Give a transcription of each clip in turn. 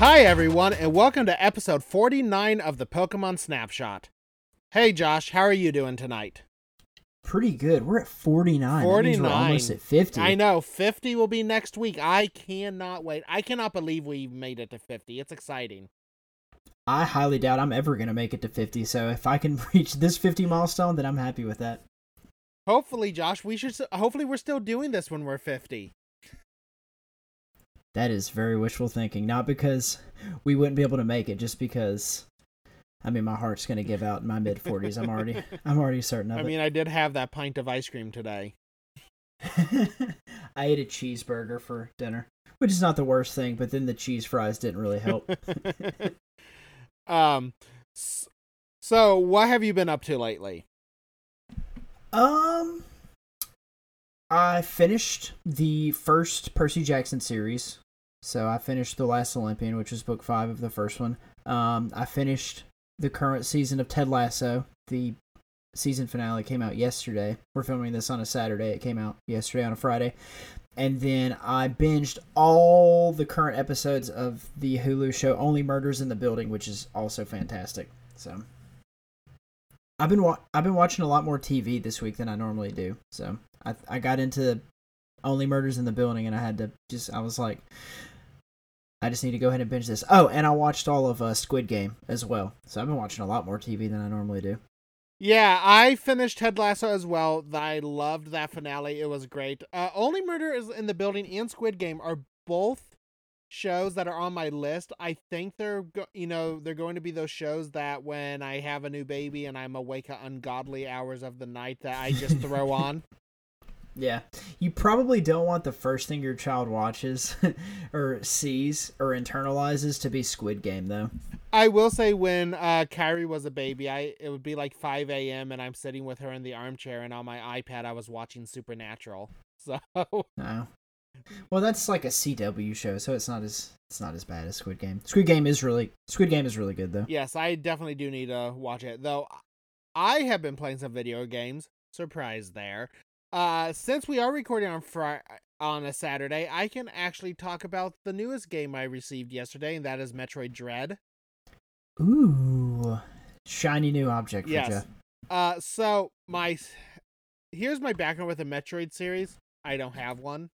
Hi, everyone, and welcome to episode 49 of the Pokemon Snapshot. Hey, Josh, how are you doing tonight? Pretty good. We're at 49. 49. we're almost at 50. I know. 50 will be next week. I cannot wait. I cannot believe we made it to 50. It's exciting. I highly doubt I'm ever going to make it to 50. So if I can reach this 50 milestone, then I'm happy with that. Hopefully, Josh, we should hopefully we're still doing this when we're 50. That is very wishful thinking. Not because we wouldn't be able to make it, just because I mean my heart's gonna give out in my mid forties. I'm already I'm already certain of I it. I mean I did have that pint of ice cream today. I ate a cheeseburger for dinner. Which is not the worst thing, but then the cheese fries didn't really help. um so what have you been up to lately? Um I finished the first Percy Jackson series. So I finished The Last Olympian, which was book five of the first one. Um, I finished the current season of Ted Lasso. The season finale came out yesterday. We're filming this on a Saturday. It came out yesterday on a Friday. And then I binged all the current episodes of the Hulu show Only Murders in the Building, which is also fantastic. So I've been wa- I've been watching a lot more TV this week than I normally do. So I I got into Only Murders in the Building, and I had to just I was like, I just need to go ahead and binge this. Oh, and I watched all of uh, Squid Game as well. So I've been watching a lot more TV than I normally do. Yeah, I finished Ted Lasso as well. I loved that finale. It was great. Uh, Only Murder is in the Building and Squid Game are both shows that are on my list. I think they're go- you know they're going to be those shows that when I have a new baby and I'm awake at ungodly hours of the night that I just throw on. Yeah. You probably don't want the first thing your child watches or sees or internalizes to be Squid Game though. I will say when uh Kyrie was a baby, I it would be like five AM and I'm sitting with her in the armchair and on my iPad I was watching Supernatural. So No. Well, that's like a CW show, so it's not as it's not as bad as Squid Game. Squid Game is really Squid Game is really good though. Yes, I definitely do need to watch it. Though I have been playing some video games. Surprise there. Uh since we are recording on Friday on a Saturday, I can actually talk about the newest game I received yesterday, and that is Metroid Dread. Ooh, shiny new object for yes. Jeff. Uh, so my here's my background with the Metroid series. I don't have one.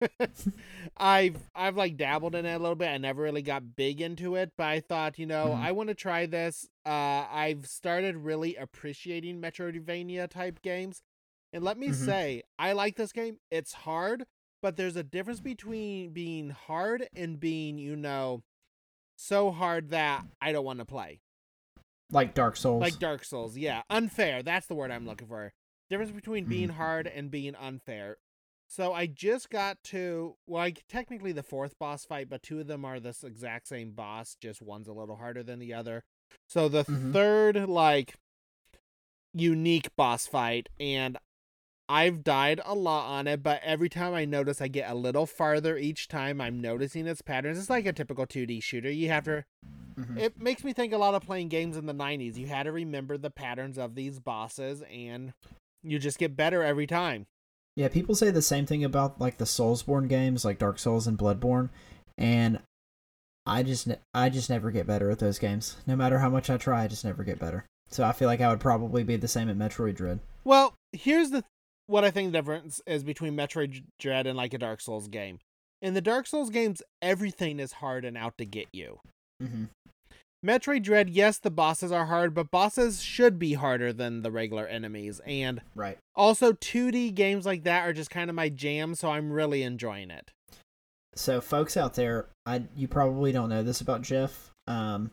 I've I've like dabbled in it a little bit. I never really got big into it, but I thought, you know, Mhm. I want to try this. Uh, I've started really appreciating Metroidvania type games, and let me Mhm. say, I like this game. It's hard, but there's a difference between being hard and being, you know, so hard that I don't want to play. Like Dark Souls. Like Dark Souls, yeah. Unfair. That's the word I'm looking for. Difference between being hard and being unfair. So I just got to well, like technically the fourth boss fight, but two of them are this exact same boss. Just one's a little harder than the other. So the Mhm. third like unique boss fight, and I've died a lot on it, but every time I notice I get a little farther each time I'm noticing its patterns. It's like a typical 2D shooter. You have to Mhm. it makes me think a lot of playing games in the 90s. You had to remember the patterns of these bosses and you just get better every time. Yeah, people say the same thing about like the Soulsborne games, like Dark Souls and Bloodborne, and I just ne- I just never get better at those games. No matter how much I try, I just never get better. So I feel like I would probably be the same at Metroid Dread. Well, here's the what I think the difference is between Metroid Dread and like a Dark Souls game. In the Dark Souls games, everything is hard and out to get you. Mm-hmm. Metroid Dread, yes, the bosses are hard, but bosses should be harder than the regular enemies. And Right. also, 2D games like that are just kind of my jam, so I'm really enjoying it. So, folks out there, I you probably don't know this about Jeff, um,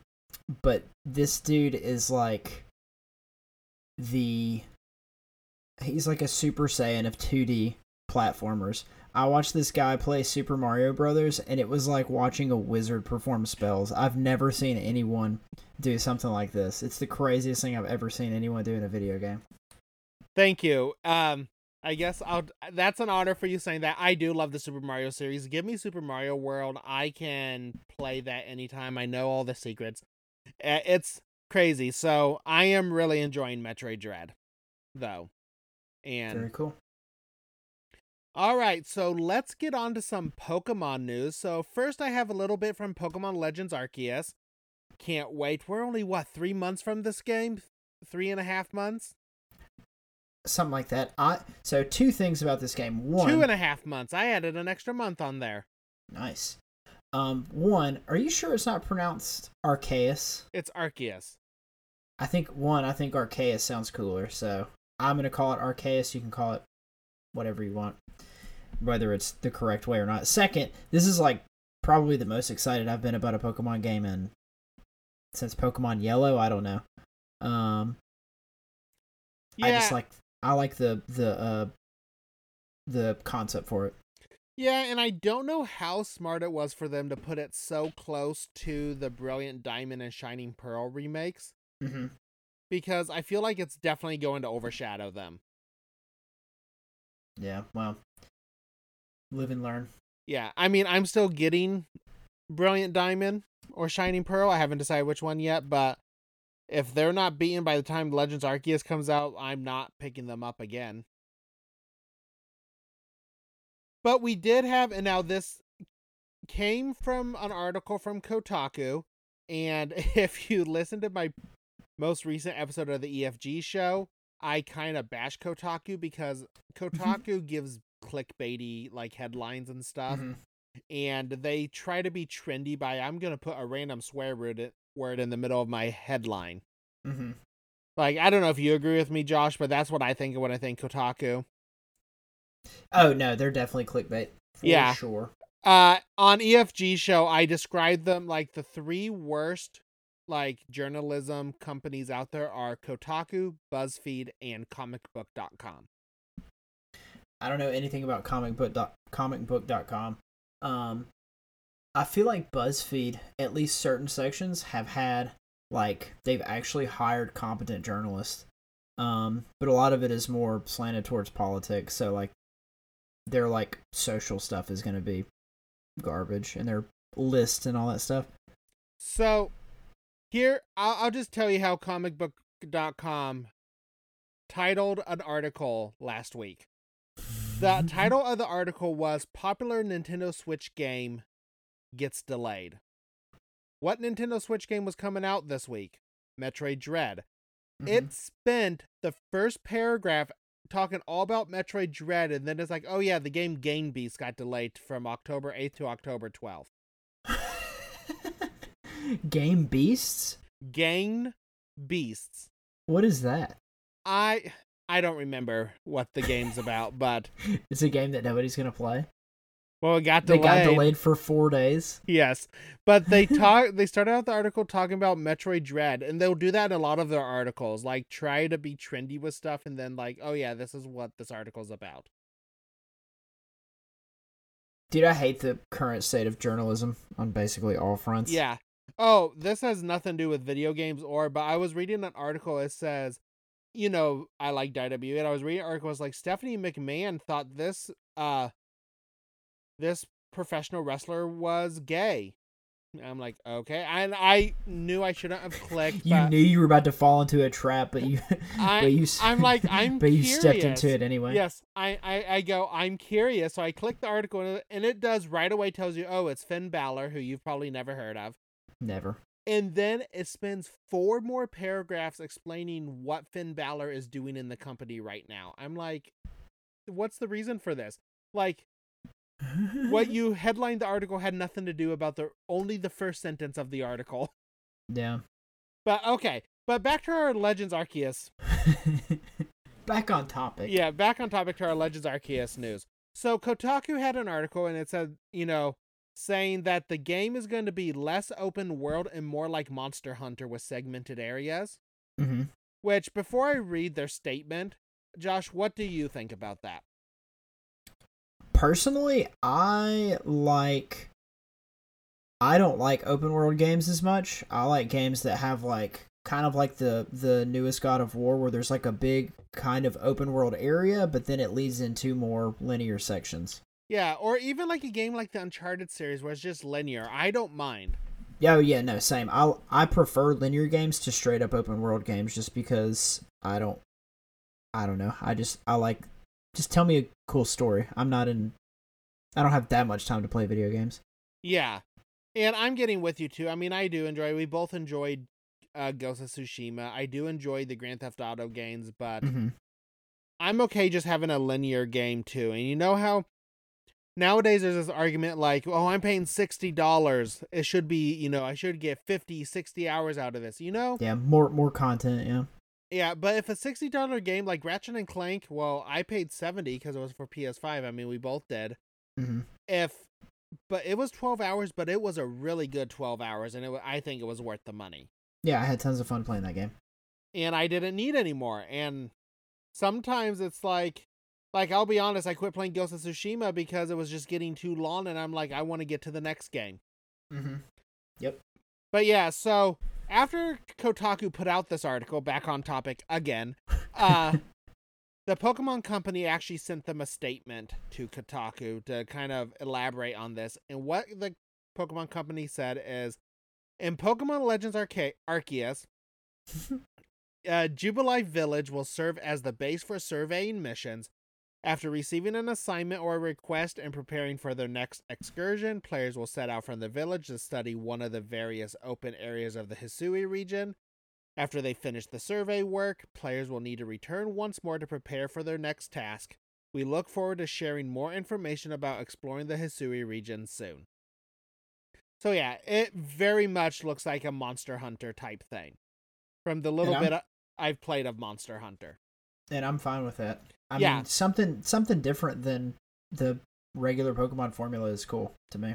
but this dude is like the he's like a Super Saiyan of 2D platformers. I watched this guy play Super Mario Brothers, and it was like watching a wizard perform spells. I've never seen anyone do something like this. It's the craziest thing I've ever seen anyone do in a video game. Thank you. Um, I guess I'll. That's an honor for you saying that. I do love the Super Mario series. Give me Super Mario World. I can play that anytime. I know all the secrets. Uh, It's crazy. So I am really enjoying Metroid Dread, though. And Very cool. All right, so let's get on to some Pokemon news. So first, I have a little bit from Pokemon Legends Arceus. Can't wait. We're only what three months from this game, three and a half months, Something like that. I so two things about this game. One, two and a half months. I added an extra month on there. nice. Um, one, are you sure it's not pronounced Arceus? It's Arceus. I think one, I think Arceus sounds cooler, so I'm gonna call it Arceus. You can call it whatever you want, whether it's the correct way or not. Second, this is like probably the most excited I've been about a Pokemon game in since Pokemon Yellow. I don't know. Um, Yeah, I just like I like the the uh the concept for it. yeah, and I don't know how smart it was for them to put it so close to the Brilliant Diamond and Shining Pearl remakes Mm-hmm. Because I feel like it's definitely going to overshadow them. Yeah. Well, live and learn. Yeah, I mean, I'm still getting Brilliant Diamond or Shining Pearl. I haven't decided which one yet, but if they're not beaten by the time Legends Arceus comes out, I'm not picking them up again. But we did have, and now this came from an article from Kotaku. And if you listen to my most recent episode of the EFG show, I kind of bash Kotaku because Kotaku gives clickbaity like headlines and stuff Mhm. and they try to be trendy by I'm gonna put a random swear word word in the middle of my headline. Mm-hmm. Like I don't know if you agree with me, Josh, but that's what I think of when I think Kotaku. Oh no, they're definitely clickbait. For Yeah. Sure. Uh, on EFG show, I described them like the three worst like journalism companies out there are Kotaku, BuzzFeed, and ComicBook.com. I don't know anything about comic book dot, comicbook.com. Um, I feel like BuzzFeed, at least certain sections, have had like they've actually hired competent journalists. Um, but a lot of it is more slanted towards politics. So like, their like social stuff is gonna be garbage, and their lists and all that stuff. So here, I'll, I'll just tell you how ComicBook.com titled an article last week. The title of the article was Popular Nintendo Switch Game Gets Delayed. What Nintendo Switch game was coming out this week? Metroid Dread. Mhm. It spent the first paragraph talking all about Metroid Dread, and then it's like, oh yeah, the game Game Beast got delayed from October 8th to October 12th. Game Beasts. Gang Beasts. What is that? I I don't remember what the game's about, but It's a game that nobody's gonna play. well, it got They delayed. got delayed for four days. Yes, but they talk. they started out the article talking about Metroid Dread, and they'll do that in a lot of their articles. Like try to be trendy with stuff, and then like, oh yeah, this is what this article's about. Dude, I hate the current state of journalism on basically all fronts. Yeah. Oh, this has nothing to do with video games or, but I was reading an article. It says, you know, I like IW, and I was reading an article. It's like Stephanie McMahon thought this, uh, this professional wrestler was gay. I'm like, okay, and I knew I shouldn't have clicked. You knew you were about to fall into a trap, but you, I- but you, I'm like, I'm but you stepped curious. into it anyway. Yes, I, I, I go, I'm curious. So I click the article, and it, and it does right away tells you, oh, it's Finn Balor, who you've probably never heard of. Never. And then it spends four more paragraphs explaining what Finn Balor is doing in the company right now. I'm like, what's the reason for this? Like, what you headlined the article had nothing to do about the only the first sentence of the article. yeah. But okay, but back to our Legends Arceus. Back on topic. Yeah, back on topic to our Legends Arceus news. So Kotaku had an article and it said, you know, saying that the game is going to be less open world and more like Monster Hunter with segmented areas. hmm Which, before I read their statement, Josh, what do you think about that? personally, I like. I don't like open world games as much. I like games that have like kind of like the the newest God of War, where there's like a big kind of open world area, but then it leads into more linear sections. Yeah, or even like a game like the Uncharted series where it's just linear. I don't mind. Yeah, oh, yeah, no, same. I I prefer linear games to straight up open world games just because I don't I don't know. I just I like just tell me a cool story. I'm not in I don't have that much time to play video games. Yeah. And I'm getting with you too. I mean, I do enjoy. We both enjoyed uh, Ghost of Tsushima. I do enjoy the Grand Theft Auto games, but Mm-hmm. I'm okay just having a linear game too. And you know how nowadays there's this argument like, oh, I'm paying $60. It should be, you know, I should get 50, 60 hours out of this, you know? Yeah, more more content. Yeah. Yeah, but if a $60 game like Ratchet and Clank, well, I paid 70 because it was for PS5. I mean, we both did. Mm-hmm. If but it was 12 hours, but it was a really good 12 hours and it I think it was worth the money. Yeah, I had tons of fun playing that game. and I didn't need any more. And sometimes it's like, like I'll be honest, I quit playing Ghost of Tsushima because it was just getting too long, and I'm like, I want to get to the next game. Mm-hmm. Yep. But yeah, so after Kotaku put out this article, back on topic again, uh, the Pokemon Company actually sent them a statement to Kotaku to kind of elaborate on this. And what the Pokemon Company said is, in Pokemon Legends Arca- Arceus, uh, Jubilife Village will serve as the base for surveying missions. After receiving an assignment or a request and preparing for their next excursion, players will set out from the village to study one of the various open areas of the Hisui region. After they finish the survey work, players will need to return once more to prepare for their next task. We look forward to sharing more information about exploring the Hisui region soon. So yeah, it very much looks like a Monster Hunter type thing. From the little bit I've played of Monster Hunter. and I'm fine with that. I Yeah. mean, something something different than the regular Pokemon formula is cool to me.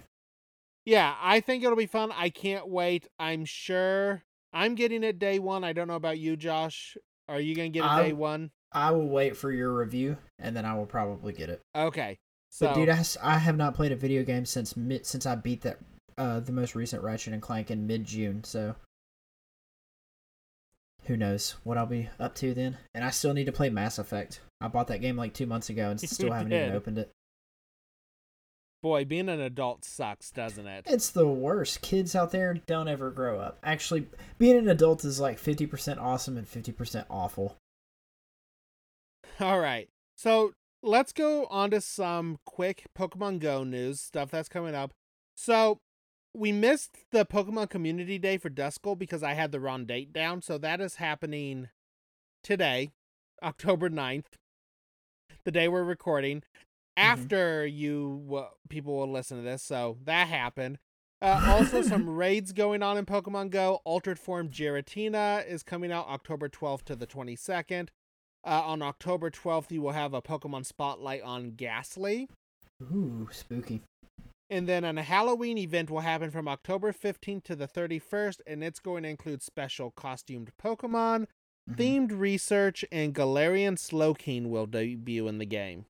Yeah, I think it'll be fun. I can't wait. I'm sure I'm getting it day one. I don't know about you, Josh. Are you gonna get it I- day one? I will wait for your review, and then I will probably get it. Okay. So But dude, I have not played a video game since mid since I beat that uh the most recent Ratchet and Clank in mid June. So who knows what I'll be up to then? And I still need to play Mass Effect. I bought that game like two months ago and still haven't even opened it. boy, being an adult sucks, doesn't it? It's the worst. Kids out there don't ever grow up. Actually, being an adult is like fifty percent awesome and fifty percent awful. All right. So let's go on to some quick Pokemon Go news stuff that's coming up. So we missed the Pokemon Community Day for Duskull because I had the wrong date down. So that is happening today, October 9th, the day we're recording. After you well, people will listen to this, so that happened. Uh, also, some raids going on in Pokemon Go. Altered Form Giratina is coming out October 12th to the 22nd. Uh, on October 12th, you will have a Pokemon Spotlight on Gastly. Ooh, spooky. And then a Halloween event will happen from October 15th to the 31st, and it's going to include special costumed Pokemon, Mhm. themed research, and Galarian Slowking will debut in the game.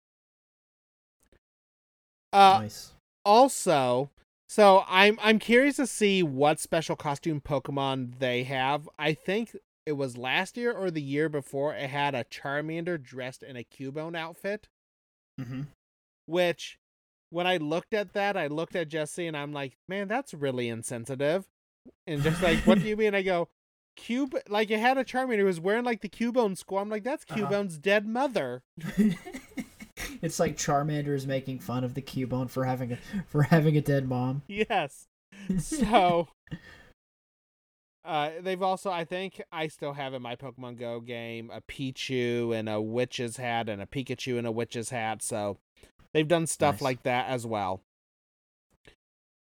Uh, nice. also, so I'm I'm curious to see what special costume Pokemon they have. I think it was last year or the year before it had a Charmander dressed in a Cubone outfit, Mm-hmm. which when I looked at that, I looked at Jesse and I'm like, man, that's really insensitive. And just like, what do you mean? I go, Cube, like it had a Charmander who was wearing like the Cubone skull. I'm like, that's Uh-huh. Cubone's dead mother. it's like Charmander is making fun of the Cubone for having a for having a dead mom. Yes. So, uh, they've also, I think, I still have in my Pokemon Go game a Pichu and a witch's hat and a Pikachu and a witch's hat. So, they've done stuff Nice. like that as well.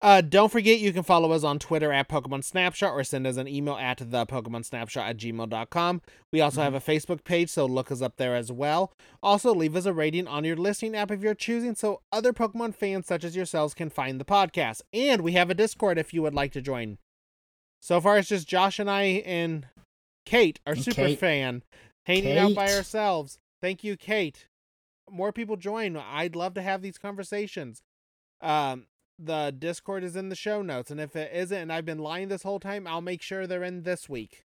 Uh, don't forget you can follow us on Twitter at Pokemon Snapshot or send us an email at the Pokemon Snapshot at gmail.com. We also have a Facebook page, so look us up there as well. Also, leave us a rating on your listening app if you're choosing so other Pokemon fans such as yourselves can find the podcast. And we have a Discord if you would like to join. So far, it's just Josh and I and Kate, our And super Kate. fan, hanging out by ourselves. Thank you, Kate. More people join. I'd love to have these conversations. Um, the Discord is in the show notes, and if it isn't, and I've been lying this whole time, I'll make sure they're in this week.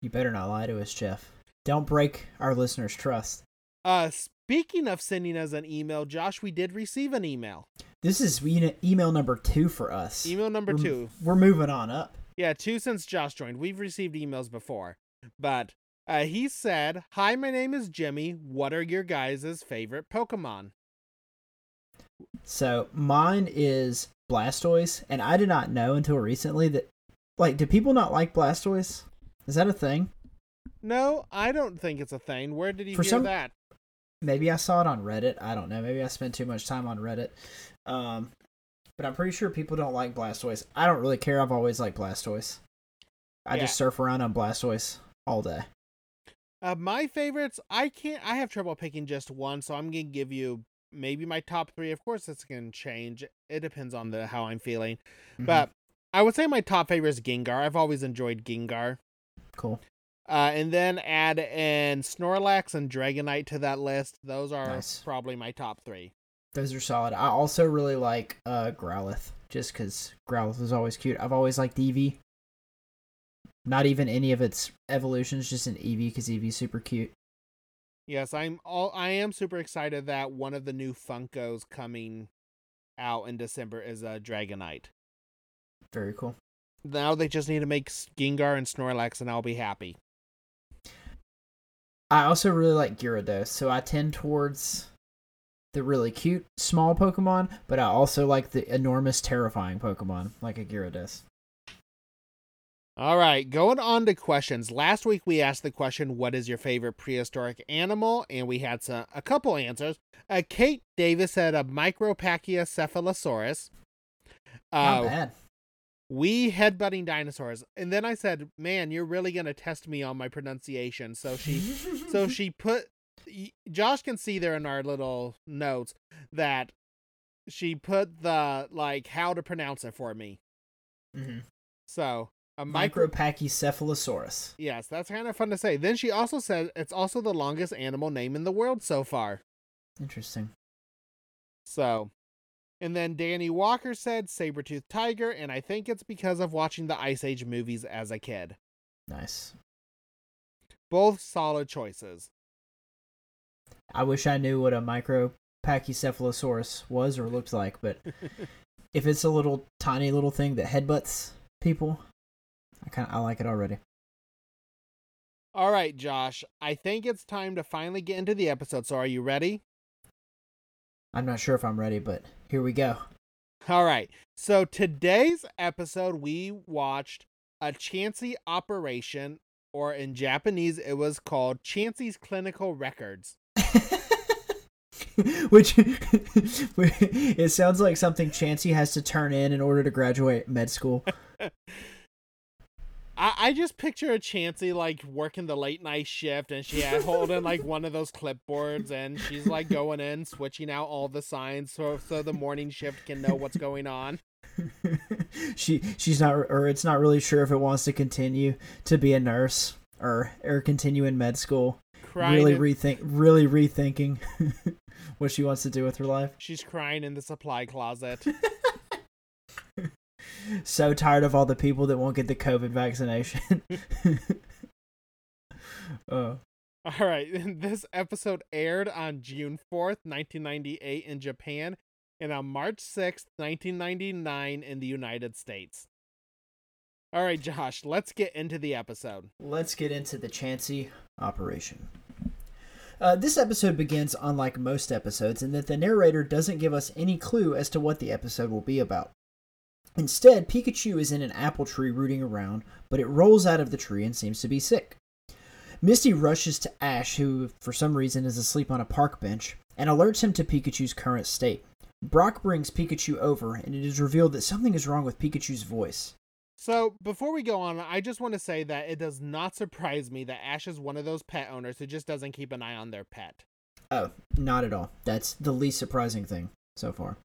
You better not lie to us, Jeff. Don't break our listeners' trust. Uh, speaking of sending us an email, Josh, we did receive an email. This is email number two for us. Email number we're, two. We're moving on up. Yeah, two since Josh joined. We've received emails before, but uh, he said, "Hi, my name is Jimmy. What are your guys' favorite Pokemon?" So mine is Blastoise, and I did not know until recently that, like, do people not like Blastoise? Is that a thing? No, I don't think it's a thing. Where did you For hear some- that? Maybe I saw it on Reddit. I don't know. Maybe I spent too much time on Reddit. Um, but I'm pretty sure people don't like Blastoise. I don't really care. I've always liked Blastoise. I Yeah. just surf around on Blastoise all day. Uh, my favorites, I can't. I have trouble picking just one, so I'm gonna give you maybe my top three. Of course, it's gonna change. It depends on the how I'm feeling, Mhm. but I would say my top favorite is Gengar. I've always enjoyed Gengar. cool. Uh, and then add in Snorlax and Dragonite to that list. Those are Nice. probably my top three. Those are solid. I also really like uh Growlithe, just because Growlithe is always cute. I've always liked Eevee. Not even any of its evolutions, just an Eevee because Eevee's super cute. Yes, I'm all. I am super excited that one of the new Funkos coming out in December is a Dragonite. Very cool. Now they just need to make Gengar and Snorlax, and I'll be happy. I also really like Gyarados, so I tend towards the really cute small Pokemon, but I also like the enormous, terrifying Pokemon, like a Gyarados. All right, going on to questions. Last week we asked the question, "What is your favorite prehistoric animal?" and we had some, a couple answers. Uh, Kate Davis said a Micropachycephalosaurus. Not Uh, bad. we headbutting dinosaurs, and then I said, "Man, you're really gonna test me on my pronunciation." So she, so she put. Josh can see there in our little notes that she put the like how to pronounce it for me. Mhm. So a micro Micropachycephalosaurus. Yes, that's kind of fun to say. Then she also said it's also the longest animal name in the world so far. Interesting. So, and then Danny Walker said saber-toothed tiger, and I think it's because of watching the Ice Age movies as a kid. Nice. Both solid choices. I wish I knew what a Micropachycephalosaurus was or looked like, but if it's a little tiny little thing that headbutts people, I kind of I like it already. All right, Josh, I think it's time to finally get into the episode. So, are you ready? I'm not sure if I'm ready, but here we go. All right. So, today's episode, we watched a Chansey operation, or in Japanese, it was called Chansey's Clinical Records. Which it sounds like something Chansey has to turn in in order to graduate med school. I, I just picture a Chansey like working the late night shift and she had holding like one of those clipboards and she's like going in, switching out all the signs so so the morning shift can know what's going on. she she's not or it's not really sure if it wants to continue to be a nurse or or continue in med school. Crying really in- rethink really rethinking what she wants to do with her life. she's crying in the supply closet. So tired of all the people that won't get the COVID vaccination. oh, All right, this episode aired on June 4th, 1998 in Japan and on March 6th, 1999 in the United States. All right, Josh, let's get into the episode. let's get into the Chansey operation. Uh, this episode begins unlike most episodes in that the narrator doesn't give us any clue as to what the episode will be about. Instead, Pikachu is in an apple tree rooting around, but it rolls out of the tree and seems to be sick. Misty rushes to Ash, who for some reason is asleep on a park bench, and alerts him to Pikachu's current state. Brock brings Pikachu over, and it is revealed that something is wrong with Pikachu's voice. So, before we go on, I just want to say that it does not surprise me that Ash is one of those pet owners who just doesn't keep an eye on their pet. Oh, not at all. That's the least surprising thing so far.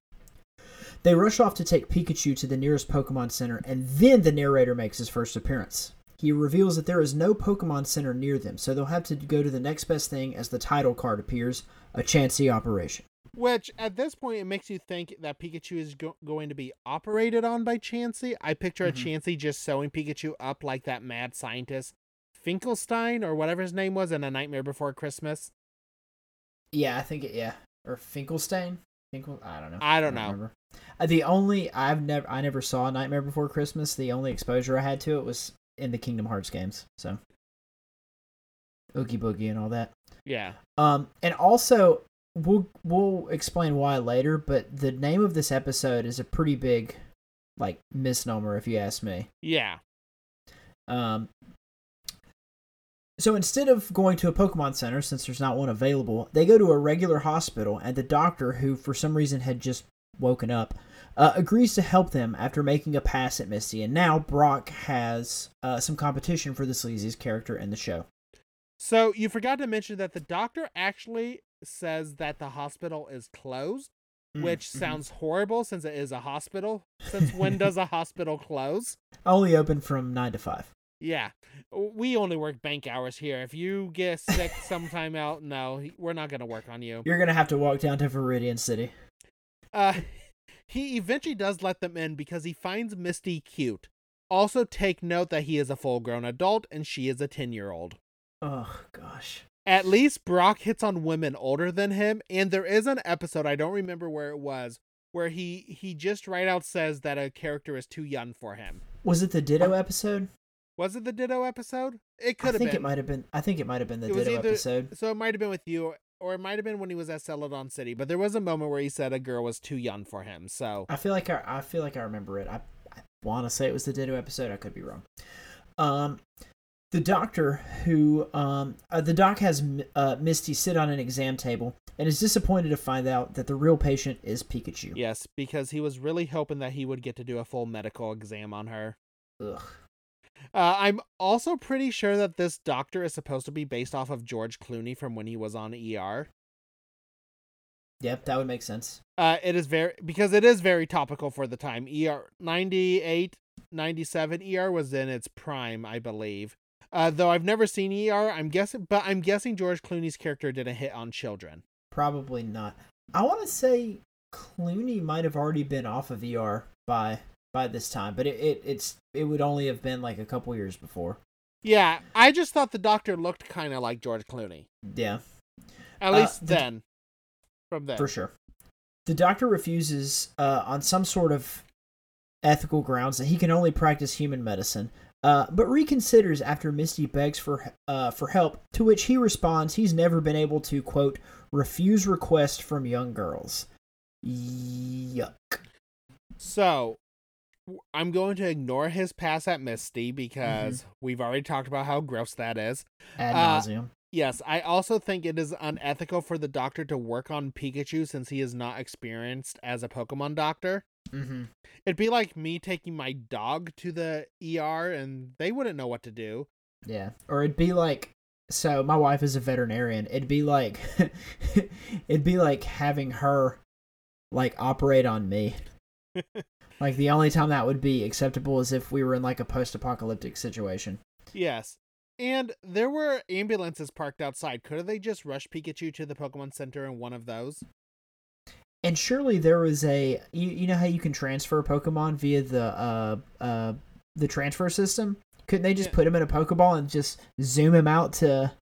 They rush off to take Pikachu to the nearest Pokemon Center, and then the narrator makes his first appearance. He reveals that there is no Pokemon Center near them, so they'll have to go to the next best thing as the title card appears a Chansey operation. Which at this point it makes you think that Pikachu is go- going to be operated on by Chansey. I picture a Mhm. Chansey just sewing Pikachu up like that mad scientist Finkelstein or whatever his name was in A Nightmare Before Christmas. Yeah, I think it. Yeah, or Finkelstein. I don't know. I don't know. remember. Uh, the only I've never I never saw Nightmare Before Christmas. The only exposure I had to it was in the Kingdom Hearts games. So, Oogie Boogie and all that. Yeah. Um, and also we'll we'll explain why later. But the name of this episode is a pretty big, like misnomer, if you ask me. Yeah. Um, so instead of going to a Pokemon Center, since there's not one available, they go to a regular hospital, and the doctor, who for some reason had just woken up, uh, agrees to help them after making a pass at Misty. And now Brock has uh, some competition for the sleaziest character in the show. So you forgot to mention that the doctor actually says that the hospital is closed, which Mhm. sounds horrible since it is a hospital. Since when does a hospital close? only open from nine to five. Yeah. We only work bank hours here. If you get sick sometime out, no, we're not going to work on you. You're gonna have to walk down to Viridian City. Uh he eventually does let them in because he finds Misty cute. Also take note that he is a full-grown adult and she is a 10-year-old. Oh gosh. At least Brock hits on women older than him, and there is an episode I don't remember where it was where he he just right out says that a character is too young for him. Was it the Ditto episode? Was it the Ditto episode? It could have I think been. it might have been. I think it might have been the It Ditto either- episode. So it might have been with you, or it might have been when he was at Celadon City. But there was a moment where he said a girl was too young for him. So I feel like I, I feel like I remember it. I, I want to say it was the Ditto episode. I could be wrong. Um, the doctor who um uh, the doc has uh, Misty sit on an exam table and is disappointed to find out that the real patient is Pikachu. yes, because he was really hoping that he would get to do a full medical exam on her. Ugh. Uh, I'm also pretty sure that this doctor is supposed to be based off of George Clooney from when he was on ER. Yep, that would make sense. Uh, it is very because it is very topical for the time. ER 98, 97 ER was in its prime, I believe. Uh, though I've never seen ER, I'm guessing, but I'm guessing George Clooney's character didn't hit on children. Probably not. I want to say Clooney might have already been off of ER by by this time, but it, it it's it would only have been like a couple years before. Yeah, I just thought the doctor looked kind of like George Clooney. Yeah. At Uh, least the- then. From then. For sure. The doctor refuses, uh, on some sort of ethical grounds, that he can only practice human medicine, uh, but reconsiders after Misty begs for uh, for help. To which he responds, he's never been able to quote refuse requests from young girls. Yuck. So, I'm going to ignore his pass at Misty because we've already talked about how gross that is. Ad Uh, nauseum. Yes, I also think it is unethical for the doctor to work on Pikachu since he is not experienced as a Pokemon doctor. mm-hmm. It'd be like me taking my dog to the ER and they wouldn't know what to do. Yeah. Or it'd be like so my wife is a veterinarian. It'd be like it'd be like having her like operate on me. Like the only time that would be acceptable is if we were in like a post-apocalyptic situation. Yes. And there were ambulances parked outside. Could they just rush Pikachu to the Pokemon Center in one of those? And surely there was a you, you know how you can transfer Pokemon via the uh uh the transfer system? Couldn't they just Yeah. put him in a Pokeball and just zoom him out to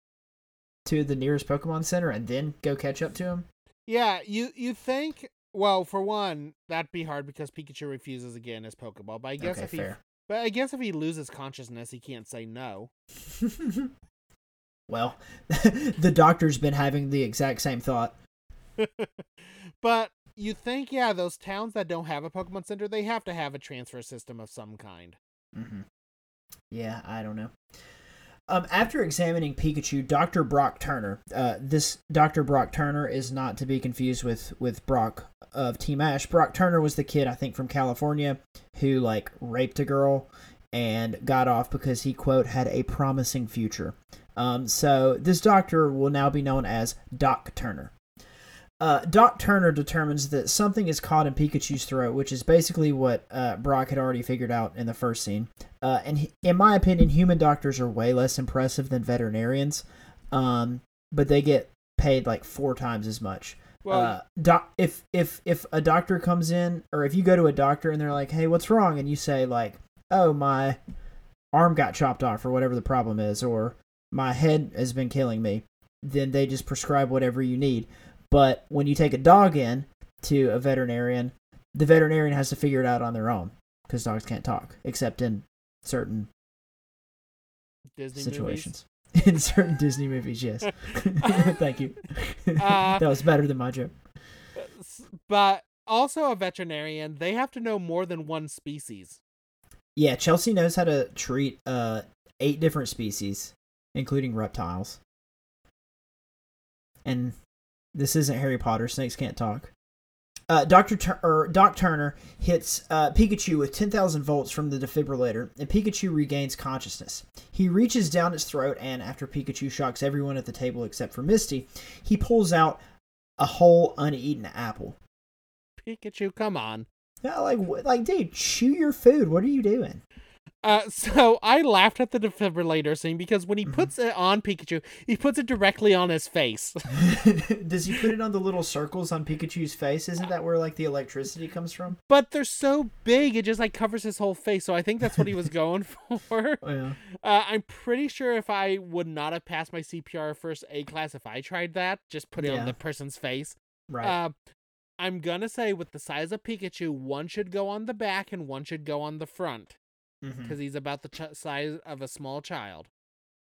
to the nearest Pokemon Center and then go catch up to him? Yeah, you you think well, for one, that'd be hard because Pikachu refuses again his Pokeball. But I guess okay, if he, but I guess if he loses consciousness, he can't say no. well, the doctor's been having the exact same thought. but you think, yeah, those towns that don't have a Pokemon Center, they have to have a transfer system of some kind. Mm-hmm. Yeah, I don't know. Um, after examining Pikachu, Dr. Brock Turner, uh, this Dr. Brock Turner is not to be confused with, with Brock of Team Ash. Brock Turner was the kid, I think, from California who, like, raped a girl and got off because he, quote, had a promising future. Um, so this doctor will now be known as Doc Turner. Uh, Doc Turner determines that something is caught in Pikachu's throat, which is basically what uh, Brock had already figured out in the first scene. Uh, and he, in my opinion, human doctors are way less impressive than veterinarians, um, but they get paid like four times as much. Well, uh, doc, if if if a doctor comes in, or if you go to a doctor and they're like, "Hey, what's wrong?" and you say like, "Oh, my arm got chopped off, or whatever the problem is, or my head has been killing me," then they just prescribe whatever you need. But when you take a dog in to a veterinarian, the veterinarian has to figure it out on their own because dogs can't talk, except in certain Disney situations. in certain Disney movies, yes. Thank you. Uh, that was better than my joke. But also a veterinarian, they have to know more than one species. Yeah, Chelsea knows how to treat uh eight different species, including reptiles. And this isn't Harry Potter. Snakes can't talk. Uh, Doctor Tur- or Doc Turner hits uh, Pikachu with 10,000 volts from the defibrillator, and Pikachu regains consciousness. He reaches down its throat, and after Pikachu shocks everyone at the table except for Misty, he pulls out a whole uneaten apple. Pikachu, come on. Yeah, like, like, dude, chew your food. What are you doing? Uh, so I laughed at the defibrillator scene because when he Mhm. puts it on Pikachu, he puts it directly on his face. Does he put it on the little circles on Pikachu's face? Isn't that where like the electricity comes from? but they're so big, it just like covers his whole face. So I think that's what he was going for. Oh, yeah. Uh, I'm pretty sure if I would not have passed my CPR first A class if I tried that, just put it Yeah. on the person's face. Right. Uh, I'm gonna say with the size of Pikachu, one should go on the back and one should go on the front Because he's about the ch- size of a small child.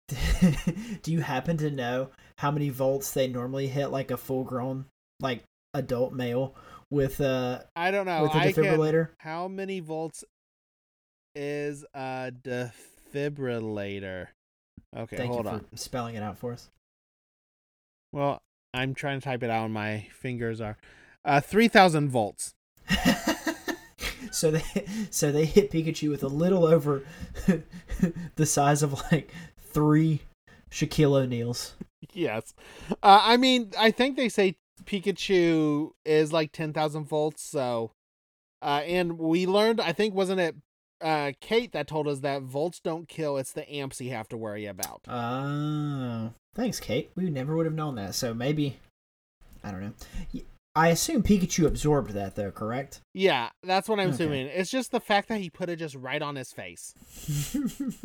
Do you happen to know how many volts they normally hit like a full grown like adult male with a I don't know. with a I can, defibrillator? how many volts is a defibrillator? Okay, Thank hold you on. for spelling it out for us. Well, I'm trying to type it out, and my fingers are uh, three thousand volts. so they so they hit Pikachu with a little over the size of like three Shaquille O'Neals. Yes. Uh, I mean, I think they say Pikachu is like 10,000 volts. So, uh, and we learned, I think, wasn't it uh, Kate that told us that volts don't kill, it's the amps you have to worry about. Oh, thanks, Kate. We never would have known that. So maybe, I don't know. I assume Pikachu absorbed that, though. Correct? Yeah, that's what I'm Okay. assuming. It's just the fact that he put it just right on his face.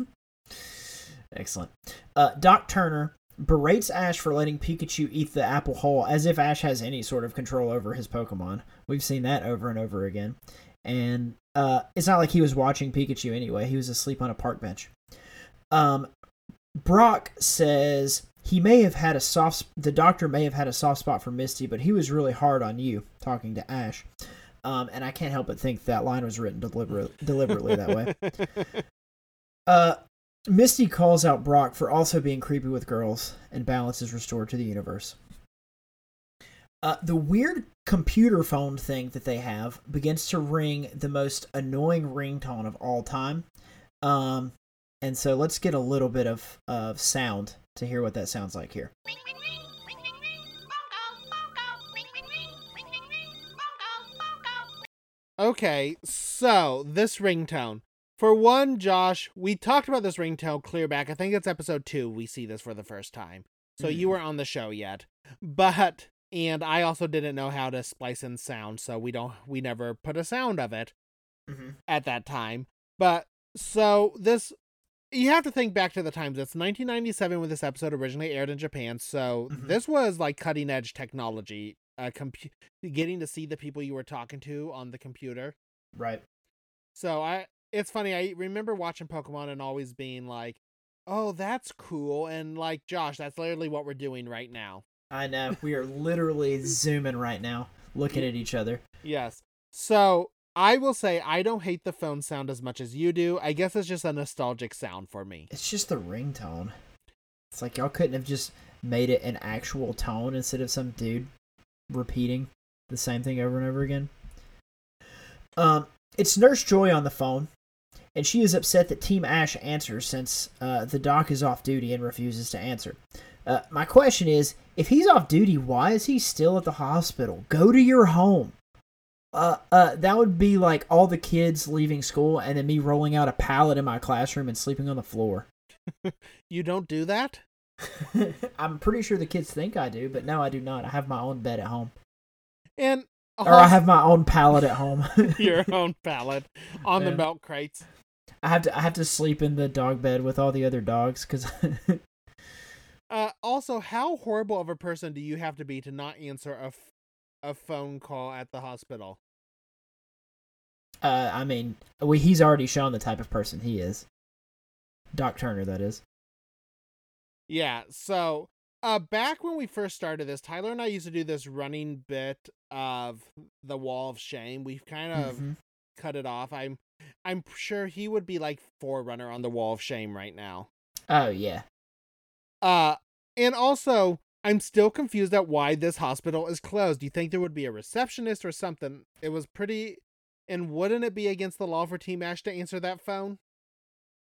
Excellent. Uh, Doc Turner berates Ash for letting Pikachu eat the apple whole, as if Ash has any sort of control over his Pokemon. We've seen that over and over again. And uh, it's not like he was watching Pikachu anyway. He was asleep on a park bench. Um, Brock says he may have had a soft. The doctor may have had a soft spot for Misty, but he was really hard on you. Talking to Ash, um, and I can't help but think that line was written deliberate, deliberately that way. Uh, Misty calls out Brock for also being creepy with girls, and balance is restored to the universe. Uh, the weird computer phone thing that they have begins to ring the most annoying ringtone of all time. Um, and so let's get a little bit of, of sound to hear what that sounds like here. Okay, so this ringtone. For one, Josh, we talked about this ringtone clear back. I think it's episode two. We see this for the first time. So you Mhm. were on the show yet, but and I also didn't know how to splice in sound, so we don't we never put a sound of it Mm-hmm. at that time. But so this you have to think back to the times. It's 1997 when this episode originally aired in Japan. So Mhm. this was like cutting edge technology. Uh, compu- getting to see the people you were talking to on the computer. Right. So I, it's funny. I remember watching Pokemon and always being like, "Oh, that's cool," and like Josh, that's literally what we're doing right now. I know. We are literally zooming right now, looking at each other. Yes. So I will say I don't hate the phone sound as much as you do. I guess it's just a nostalgic sound for me. It's just the ringtone. It's like y'all couldn't have just made it an actual tone instead of some dude repeating the same thing over and over again. Um, it's Nurse Joy on the phone, and she is upset that Team Ash answers since uh, the doc is off duty and refuses to answer. Uh, my question is, if he's off duty, why is he still at the hospital? Go to your home. Uh, uh, that would be like all the kids leaving school and then me rolling out a pallet in my classroom and sleeping on the floor. You don't do that? I'm pretty sure the kids think I do, but no, I do not. I have my own bed at home, And or I have my own pallet at home. your own pallet on Yeah. the milk crates. I have to I have to sleep in the dog bed with all the other dogs because Uh, also, how horrible of a person do you have to be to not answer a, f- a phone call at the hospital? Uh, I mean we, he's already shown the type of person he is. Doc Turner, that is. Yeah, so uh back when we first started this, Tyler and I used to do this running bit of the wall of shame. We've kind of Mhm. cut it off. I'm I'm sure he would be like forerunner on the wall of shame right now. Oh yeah. Uh and also I'm still confused at why this hospital is closed. Do you think there would be a receptionist or something? It was pretty and wouldn't it be against the law for Team Ash to answer that phone?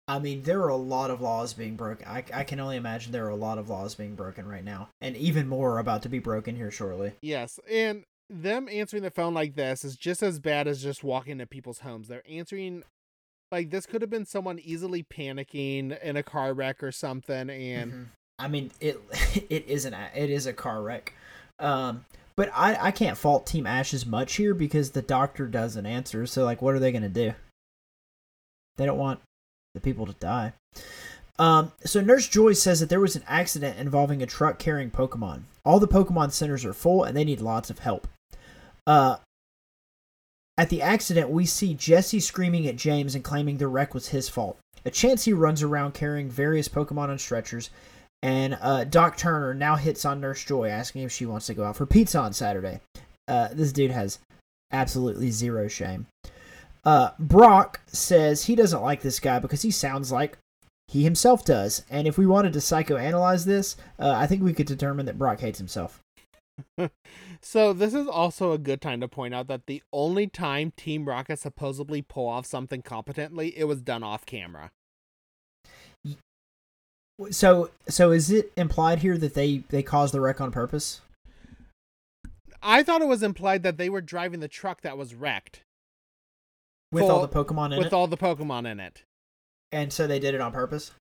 I mean, there are a lot of laws being broken. I, I can only imagine there are a lot of laws being broken right now, and even more are about to be broken here shortly. Yes, and them answering the phone like this is just as bad as just walking into people's homes. They're answering like this could have been someone easily panicking in a car wreck or something and Mhm. I mean, it it isn't it is a car wreck. Um, but I I can't fault Team Ash as much here because the doctor doesn't answer. So like, what are they gonna do? They don't want the people to die. Um, so Nurse Joy says that there was an accident involving a truck carrying Pokemon. All the Pokemon centers are full and they need lots of help. Uh, at the accident, we see Jessie screaming at James and claiming the wreck was his fault. A Chansey runs around carrying various Pokemon on stretchers, and uh, Doc Turner now hits on Nurse Joy, asking if she wants to go out for pizza on Saturday. Uh, this dude has absolutely zero shame. Uh, Brock says he doesn't like this guy because he sounds like he himself does. And if we wanted to psychoanalyze this, uh, I think we could determine that Brock hates himself. so this is also a good time to point out that the only time Team Rocket supposedly pull off something competently, it was done off camera. So, so is it implied here that they they caused the wreck on purpose? I thought it was implied that they were driving the truck that was wrecked With all the Pokemon in it. with it, all the Pokemon in it. and so they did it on purpose.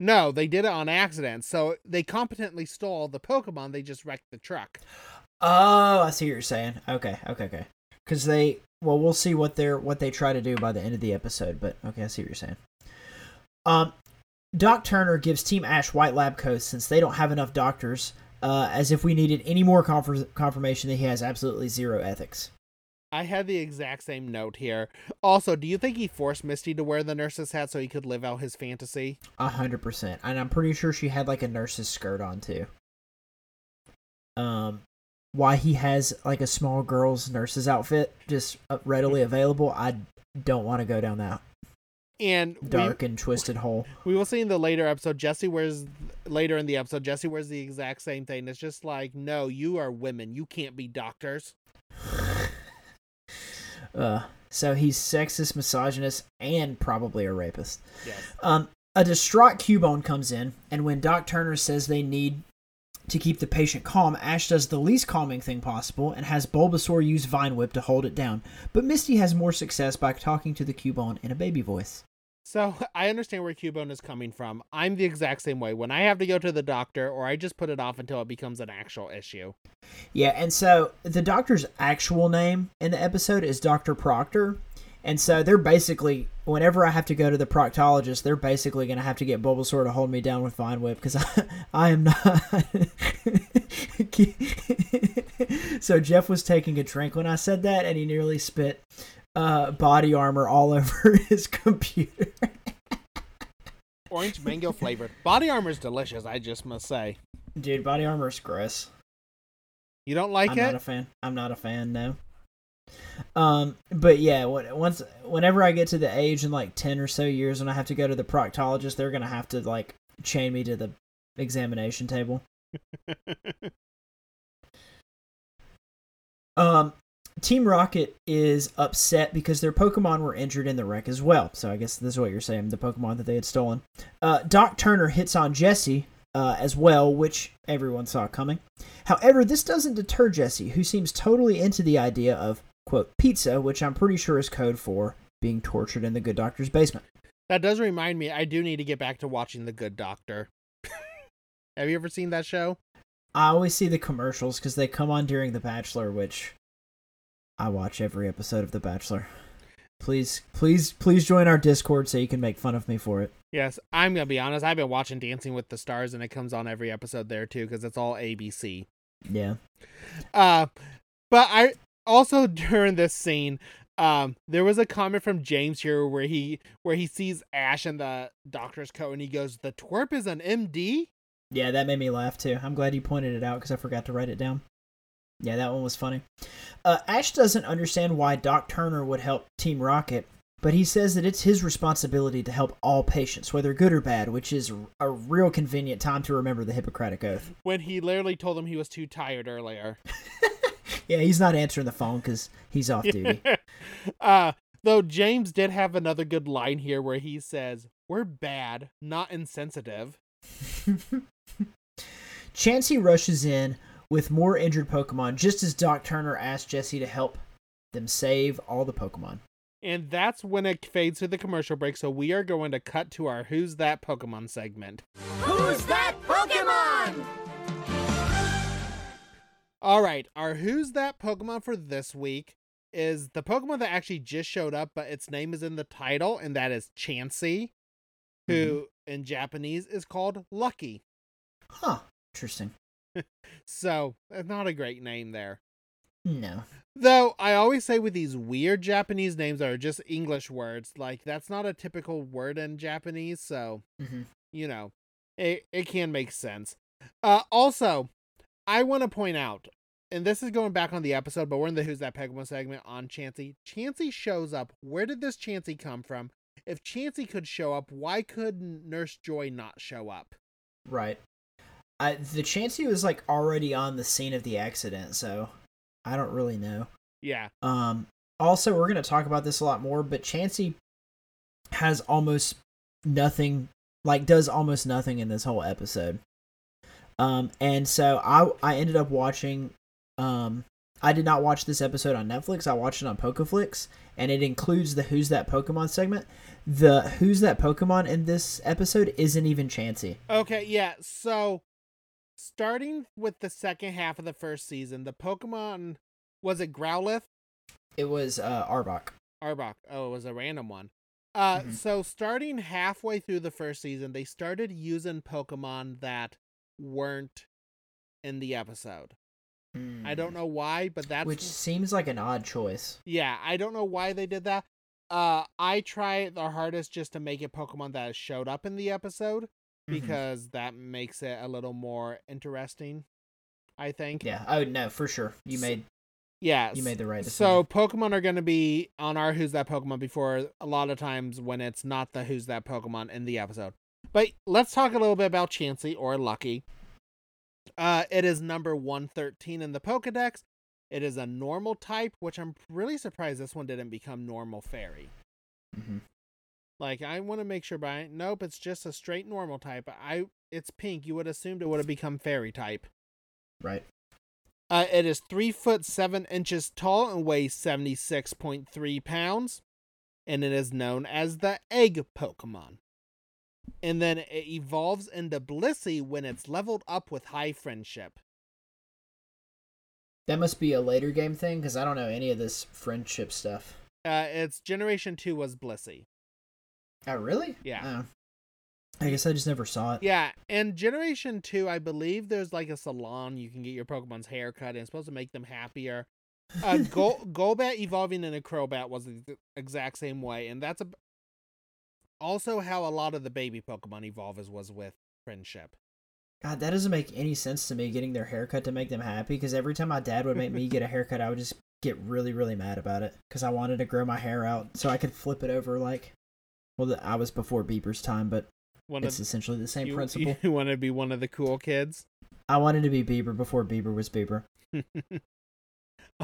No, they did it on accident. So they competently stole the Pokemon, they just wrecked the truck. Oh, I see what you're saying. Okay, okay, okay. Because they, well, we'll see what they're what they try to do by the end of the episode. But okay, I see what you're saying. Um, Doc Turner gives Team Ash white lab coats since they don't have enough doctors. Uh, as if we needed any more confir- confirmation that he has absolutely zero ethics. I had the exact same note here. Also, do you think he forced Misty to wear the nurse's hat so he could live out his fantasy? A hundred percent, and I'm pretty sure she had like a nurse's skirt on too. Um, why he has like a small girl's nurse's outfit just uh, readily available, I don't want to go down that And dark and twisted hole. we, we will see in the later episode, Jessie wears, later in the episode, Jessie wears the exact same thing. It's just like, no, you are women. You can't be doctors. Uh, so he's sexist, misogynist, and probably a rapist. Yes. Um, a distraught Cubone comes in, and when Doc Turner says they need to keep the patient calm, Ash does the least calming thing possible and has Bulbasaur use Vine Whip to hold it down. But Misty has more success by talking to the Cubone in a baby voice. So I understand where Cubone is coming from. I'm the exact same way. When I have to go to the doctor, or I just put it off until it becomes an actual issue. Yeah, and so the doctor's actual name in the episode is Dr. Proctor. And so they're basically, whenever I have to go to the proctologist, they're basically going to have to get Bulbasaur to hold me down with Vine Whip because I, I am not. so Jeff was taking a drink when I said that, and he nearly spit uh, body armor all over his computer. Orange mango flavored. Body armor is delicious, I just must say. Dude, body armor is gross. You don't like it? I'm not a fan. I'm not a fan. No. Um, but yeah, when, once whenever I get to the age in like ten or so years when I have to go to the proctologist, they're gonna have to like chain me to the examination table. Um, Team Rocket is upset because their Pokemon were injured in the wreck as well. So I guess this is what you're saying, the Pokemon that they had stolen. Uh, Doc Turner hits on Jessie uh, as well, which everyone saw coming. However, this doesn't deter Jessie, who seems totally into the idea of, quote, pizza, which I'm pretty sure is code for being tortured in the good doctor's basement. That does remind me, I do need to get back to watching The Good Doctor. Have you ever seen that show? I always see the commercials because they come on during The Bachelor, which I watch every episode of The Bachelor. Please, please, please join our Discord so you can make fun of me for it. Yes, I'm gonna be honest. I've been watching Dancing with the Stars, and it comes on every episode there too, because it's all ABC. Yeah. Uh, but I also during this scene, um, there was a comment from James here where he where he sees Ash in the doctor's coat, and he goes, "The twerp is an MD." Yeah, that made me laugh too. I'm glad you pointed it out because I forgot to write it down. Yeah, that one was funny. Uh, Ash doesn't understand why Doc Turner would help Team Rocket, but he says that it's his responsibility to help all patients, whether good or bad, which is a real convenient time to remember the Hippocratic Oath. When he literally told him he was too tired earlier. yeah, he's not answering the phone because he's off duty. uh, though James did have another good line here where he says, We're bad, not insensitive. Chansey rushes in with more injured Pokemon just as Doc Turner asks Jessie to help them save all the Pokemon. And that's when it fades to the commercial break. So we are going to cut to our Who's That Pokemon segment. Who's that Pokemon? All right, our Who's That Pokemon for this week is the Pokemon that actually just showed up, but its name is in the title, and that is Chansey, who mm-hmm. in Japanese is called Lucky. Huh. Interesting. so, uh, not a great name there. No. Though I always say with these weird Japanese names that are just English words, like that's not a typical word in Japanese, so mm-hmm. you know, it it can make sense. Uh also, I want to point out, and this is going back on the episode, but we're in the Who's That Pokemon segment on Chansey. Chansey shows up. Where did this Chansey come from? If Chansey could show up, why couldn't Nurse Joy not show up? Right. I, the Chansey was like already on the scene of the accident, so I don't really know. Yeah. Um. Also, we're gonna talk about this a lot more, but Chansey has almost nothing, like does almost nothing in this whole episode. Um, and so I I ended up watching. Um, I did not watch this episode on Netflix. I watched it on Pokeflix, and it includes the Who's That Pokemon segment. The Who's That Pokemon in this episode isn't even Chansey. Okay, yeah. So starting with the second half of the first season, the Pokemon was it Growlithe? It was uh, Arbok. Arbok. Oh, it was a random one. Uh, mm-hmm. so starting halfway through the first season, they started using Pokemon that weren't in the episode. Mm. I don't hmm. know why, but that's which seems like an odd choice. Yeah, I don't know why they did that. Uh, I try the hardest just to make it Pokemon that showed up in the episode mm-hmm. because mm-hmm. that makes it a little more interesting. I think. Yeah. Oh no, for sure. You made. Yeah. You made the right decision. So Pokemon are going to be on our Who's That Pokemon before a lot of times when it's not the Who's That Pokemon in the episode. But let's talk a little bit about Chansey or Lucky. Uh, it is number 113 in the Pokedex. It is a normal type, which I'm really surprised this one didn't become normal fairy. Mm-hmm. Like I want to make sure, but nope, it's just a straight normal type. I it's pink. You would assumed it would have become fairy type. Right. Uh, it is three foot seven inches tall and weighs seventy six point three pounds, and it is known as the egg Pokemon. And then it evolves into Blissey when it's leveled up with high friendship. That must be a later game thing because I don't know any of this friendship stuff. Uh, it's Generation Two was Blissey. Oh, really? Yeah. Oh. I guess I just never saw it. Yeah, and Generation 2, I believe there's like a salon you can get your Pokemon's hair cut, and it's supposed to make them happier. Uh, Go- Golbat evolving into Crobat was the exact same way, and that's a- also how a lot of the baby Pokemon evolve as was with friendship. God, that doesn't make any sense to me getting their haircut to make them happy, because every time my dad would make me get a haircut, I would just get really, really mad about it, because I wanted to grow my hair out so I could flip it over like well, I was before Bieber's time, but one it's of, essentially the same you, principle. You want to be one of the cool kids? I wanted to be Bieber before Bieber was Bieber.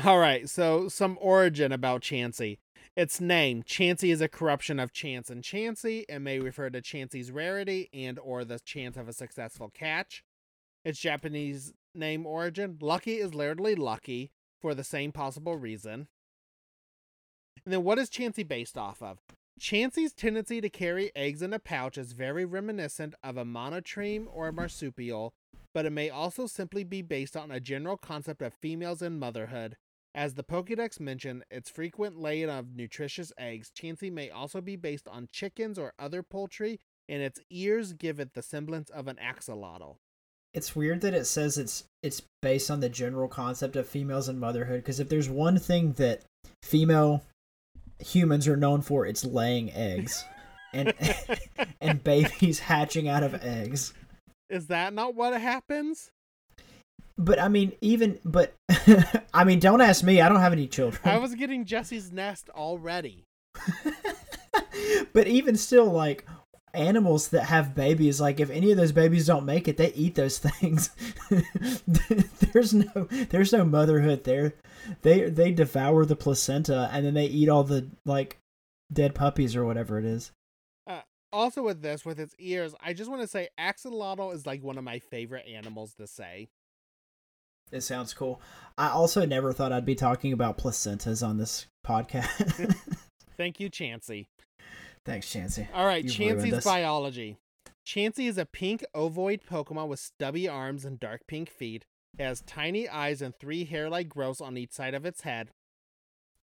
All right, so some origin about Chansey. Its name, Chansey, is a corruption of chance and chancy and may refer to Chansey's rarity and or the chance of a successful catch. Its Japanese name origin, Lucky is literally lucky for the same possible reason. And then what is Chansey based off of? Chansey's tendency to carry eggs in a pouch is very reminiscent of a monotreme or a marsupial, but it may also simply be based on a general concept of females and motherhood. As the Pokedex mentioned, its frequent laying of nutritious eggs, Chansey may also be based on chickens or other poultry, and its ears give it the semblance of an axolotl. It's weird that it says it's it's based on the general concept of females and motherhood because if there's one thing that female humans are known for, it's laying eggs and and babies hatching out of eggs. Is that not what happens? But I mean, even but I mean, don't ask me. I don't have any children. I was getting Jesse's nest already. but even still, like animals that have babies, like if any of those babies don't make it, they eat those things. there's no there's no motherhood there. They they devour the placenta and then they eat all the like dead puppies or whatever it is. Uh, also, with this, with its ears, I just want to say axolotl is like one of my favorite animals to say. It sounds cool. I also never thought I'd be talking about placentas on this podcast. Thank you, Chansey. Thanks, Chansey. All right, You've Chansey's biology. Chansey is a pink ovoid Pokemon with stubby arms and dark pink feet. It has tiny eyes and three hair-like growths on each side of its head.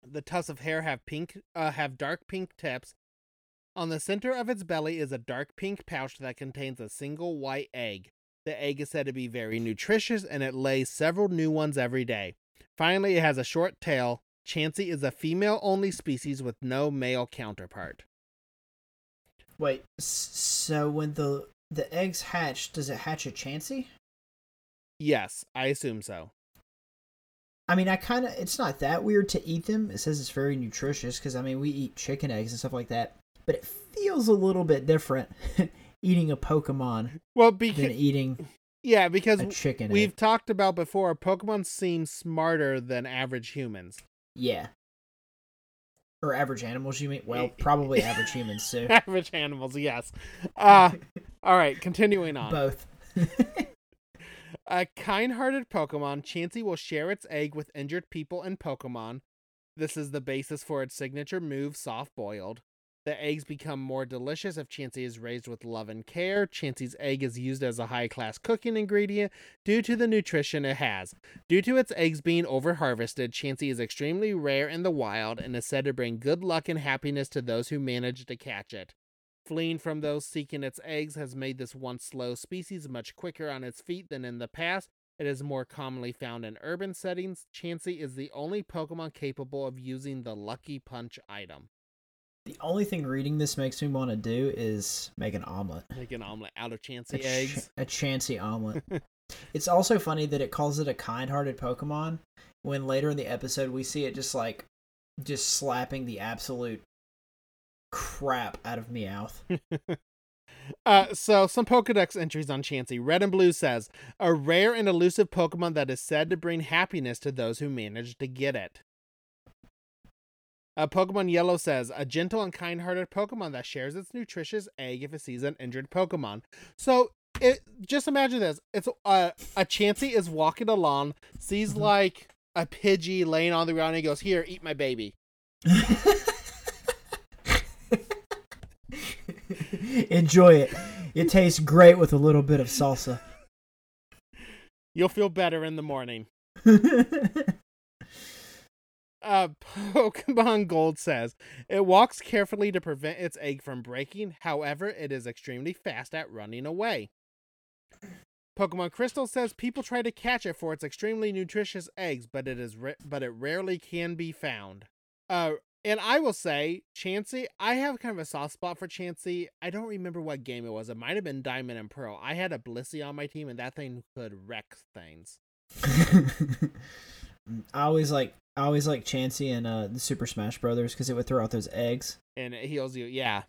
The tufts of hair have pink, uh, have dark pink tips. On the center of its belly is a dark pink pouch that contains a single white egg. The egg is said to be very nutritious and it lays several new ones every day. Finally, it has a short tail. Chansey is a female only species with no male counterpart. Wait, so when the the eggs hatch, does it hatch a Chansey? Yes, I assume so. I mean, I kind of it's not that weird to eat them. It says it's very nutritious because I mean we eat chicken eggs and stuff like that, but it feels a little bit different eating a Pokemon Well, than eating yeah, because a chicken we've egg. talked about before, Pokemon seem smarter than average humans. Yeah. Or average animals, you mean? Well, probably average humans too. average animals, yes. Uh, all right, continuing on. Both. A kind-hearted Pokemon, Chansey will share its egg with injured people and Pokemon. This is the basis for its signature move, Soft Boiled. The eggs become more delicious if Chansey is raised with love and care. Chansey's egg is used as a high-class cooking ingredient due to the nutrition it has. Due to its eggs being over-harvested, Chansey is extremely rare in the wild and is said to bring good luck and happiness to those who manage to catch it. Fleeing from those seeking its eggs has made this once slow species much quicker on its feet than in the past. It is more commonly found in urban settings. Chansey is the only Pokemon capable of using the Lucky Punch item. The only thing reading this makes me want to do is make an omelet. Make an omelet out of A, Chansey ch- eggs. a Chansey omelet. it's also funny that it calls it a kind-hearted Pokemon when later in the episode we see it just like just slapping the absolute crap out of Meowth. Uh, so some Pokedex entries on Chansey. Red and Blue says a rare and elusive Pokemon that is said to bring happiness to those who manage to get it. Uh, Pokemon Yellow says a gentle and kind-hearted Pokemon that shares its nutritious egg if it sees an injured Pokemon. So it just imagine this: it's uh, a Chansey is walking along, sees like a Pidgey laying on the ground, and he goes, "Here, eat my baby." Enjoy it. It tastes great with a little bit of salsa. You'll feel better in the morning. Uh, Pokemon Gold says it walks carefully to prevent its egg from breaking. However, it is extremely fast at running away. Pokemon Crystal says people try to catch it for its extremely nutritious eggs, but it is ra- but it rarely can be found. Uh, and I will say, Chansey, I have kind of a soft spot for Chansey. I don't remember what game it was. It might have been Diamond and Pearl. I had a Blissey on my team, and that thing could wreck things. I always like I always like Chansey and uh, the Super Smash Brothers because it would throw out those eggs. And it heals you. Yeah.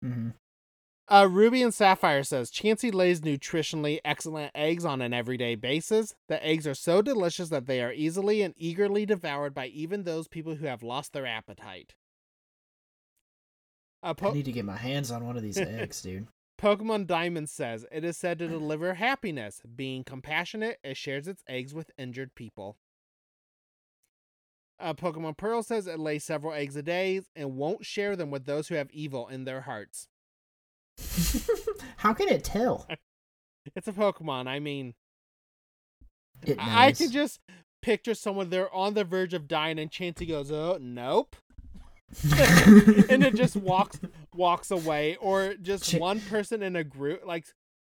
hmm Uh, Ruby and Sapphire says Chansey lays nutritionally excellent eggs on an everyday basis. The eggs are so delicious that they are easily and eagerly devoured by even those people who have lost their appetite. Uh, I need to get my hands on one of these eggs, dude. Pokemon Diamond says it is said to deliver happiness. Being compassionate, it shares its eggs with injured people. Uh, Pokemon Pearl says it lays several eggs a day and won't share them with those who have evil in their hearts. How can it tell? It's a Pokemon. I mean, It. I I can just picture someone they're on the verge of dying, and Chansey goes, "Oh, nope," and it just walks walks away, or just Ch- one person in a group. Like,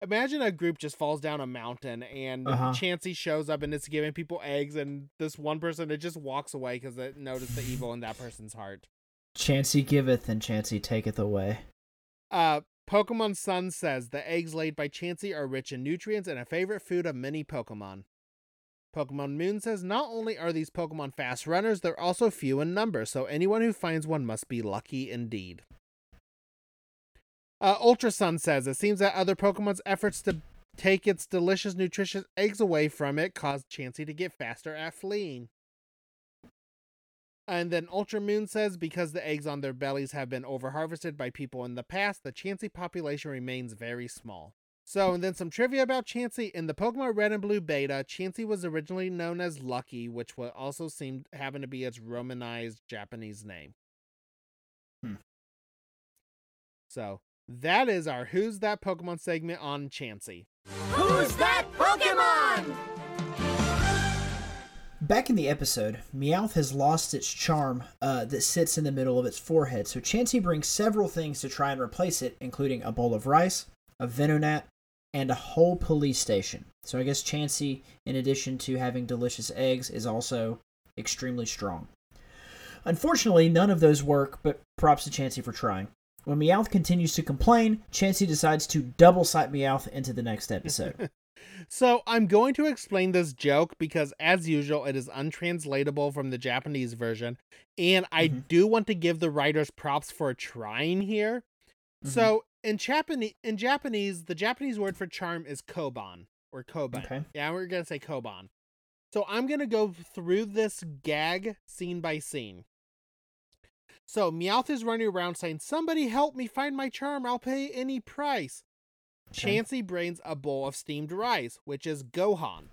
imagine a group just falls down a mountain, and Uh-huh. Chansey shows up and it's giving people eggs, and this one person it just walks away because it noticed the evil in that person's heart. Chansey giveth and Chansey taketh away. Uh, Pokemon Sun says the eggs laid by Chansey are rich in nutrients and a favorite food of many Pokemon. Pokemon Moon says not only are these Pokemon fast runners, they're also few in number, so anyone who finds one must be lucky indeed. Uh, Ultra Sun says it seems that other Pokemon's efforts to take its delicious, nutritious eggs away from it caused Chansey to get faster at fleeing. And then Ultra Moon says because the eggs on their bellies have been overharvested by people in the past, the Chansey population remains very small. So, and then some trivia about Chansey. In the Pokemon Red and Blue beta, Chansey was originally known as Lucky, which would also seem happen to be its romanized Japanese name. Hmm. So, that is our Who's That Pokemon segment on Chansey. Who's that Pokemon? Back in the episode, Meowth has lost its charm uh, that sits in the middle of its forehead, so Chansey brings several things to try and replace it, including a bowl of rice, a Venonat, and a whole police station. So I guess Chansey, in addition to having delicious eggs, is also extremely strong. Unfortunately, none of those work, but props to Chansey for trying. When Meowth continues to complain, Chansey decides to double sight Meowth into the next episode. So I'm going to explain this joke because, as usual, it is untranslatable from the Japanese version, and I Mhm. do want to give the writers props for trying here. Mhm. So in Japanese, in Japanese, the Japanese word for charm is koban or koban. Okay. Yeah, we're gonna say koban. So I'm gonna go through this gag scene by scene. So Meowth is running around saying, "Somebody help me find my charm! I'll pay any price." Okay. Chansey brings a bowl of steamed rice, which is Gohan.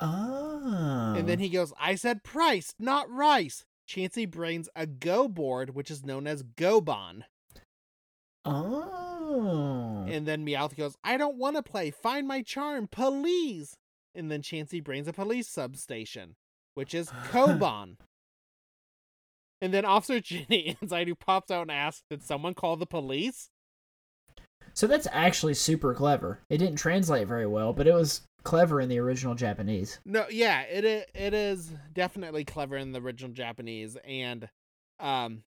Oh. And then ah. he goes, I said price, not rice. Chansey brings a Go board, which is known as Goban. Oh. And then Meowth goes, I don't want to play. Find my charm, please. And then Chansey brings a police substation, which is Koban. And then Officer Jenny inside who pops out and asks, Did someone call the police? So that's actually super clever. It didn't translate very well, but it was clever in the original Japanese. No, yeah, it it is definitely clever in the original Japanese, and um,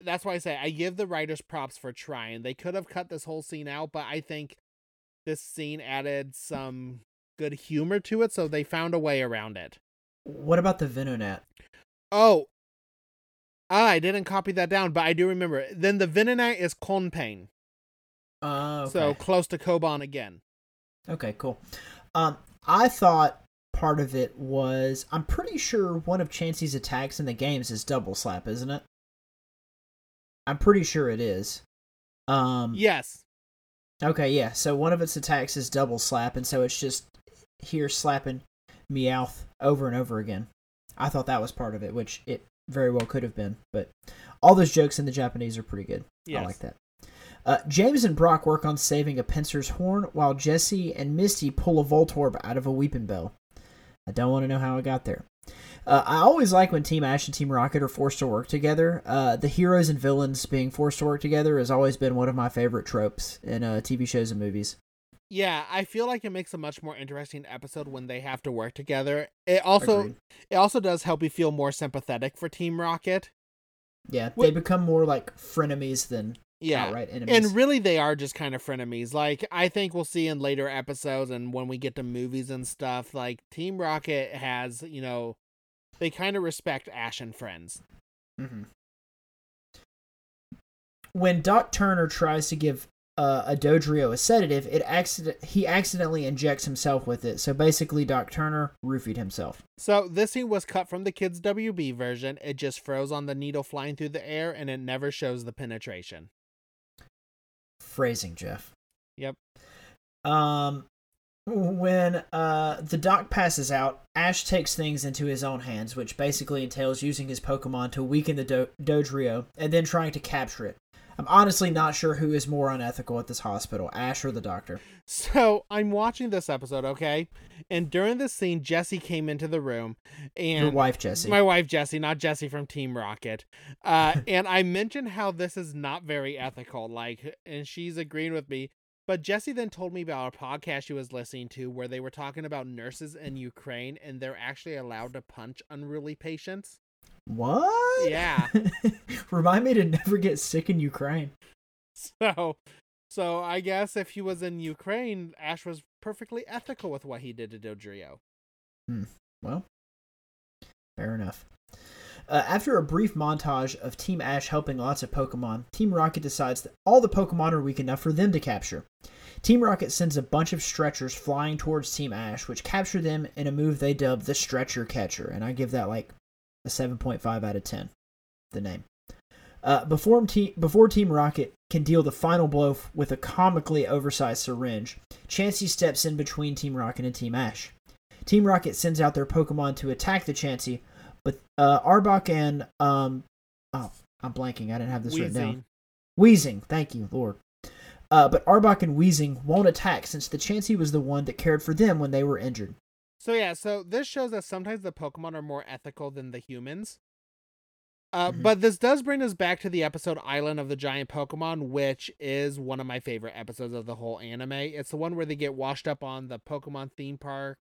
that's why I say I give the writers props for trying. They could have cut this whole scene out, but I think this scene added some good humor to it, so they found a way around it. What about the Venonat? Oh, ah, I didn't copy that down, but I do remember. Then the Venonat is Konpan, Oh, okay. so close to Koban again. okay, cool. Um, I thought part of it was I'm pretty sure one of Chansey's attacks in the games is double slap, isn't it? I'm pretty sure it is. Um, Yes, Okay, yeah. So one of its attacks is double slap, and so it's just here slapping Meowth over and over again. I thought that was part of it, which it very well could have been. But all those jokes in the Japanese are pretty good. yes. I like that. Uh, James and Brock work on saving a Pinsir's horn, while Jessie and Misty pull a Voltorb out of a Weepinbell. I don't want to know how it got there. Uh, I always like when Team Ash and Team Rocket are forced to work together. Uh, the heroes and villains being forced to work together has always been one of my favorite tropes in uh, TV shows and movies. Yeah, I feel like it makes a much more interesting episode when they have to work together. It also Agreed. it also does help you feel more sympathetic for Team Rocket. yeah, they become more like frenemies than Yeah. outright enemies. And really they are just kind of frenemies. Like I think we'll see in later episodes and when we get to movies and stuff, like Team Rocket has, you know, they kind of respect Ash and friends. hmm When Doc Turner tries to give uh, a Dodrio a sedative, it accident he accidentally injects himself with it. So basically, Doc Turner roofied himself. So this scene was cut from the kids' WB version. It just froze on the needle flying through the air, and it never shows the penetration. Phrasing, Jeff. Yep. Um, when uh the doc passes out, Ash takes things into his own hands, which basically entails using his Pokemon to weaken the Do- Dodrio and then trying to capture it. I'm honestly not sure who is more unethical at this hospital, Ash or the doctor. So I'm watching this episode, okay, and during this scene, Jesse came into the room, and Your wife, Jesse. my wife Jesse, not Jesse from Team Rocket, uh, and I mentioned how this is not very ethical, like, and she's agreeing with me. But Jesse then told me about a podcast she was listening to where they were talking about nurses in Ukraine and they're actually allowed to punch unruly patients. What? Yeah. Remind me to never get sick in Ukraine. So, so I guess if he was in Ukraine, Ash was perfectly ethical with what he did to Dodrio. Hmm. Well, fair enough. Uh, after a brief montage of Team Ash helping lots of Pokemon, Team Rocket decides that all the Pokemon are weak enough for them to capture. Team Rocket sends a bunch of stretchers flying towards Team Ash, which capture them in a move they dub the Stretcher Catcher, and I give that like a 7.5 out of 10. The name. Uh, before, te- before Team Rocket can deal the final blow f- with a comically oversized syringe, Chansey steps in between Team Rocket and Team Ash. Team Rocket sends out their Pokemon to attack the Chansey, but uh, Arbok and um, oh, I'm blanking. I didn't have this written down. Weezing, thank you, Lord. Uh, but Arbok and Weezing won't attack since the Chansey was the one that cared for them when they were injured. So yeah, so this shows that sometimes the Pokemon are more ethical than the humans. Uh, Mhm. But this does bring us back to the episode Island of the Giant Pokemon, which is one of my favorite episodes of the whole anime. It's the one where they get washed up on the Pokemon theme park,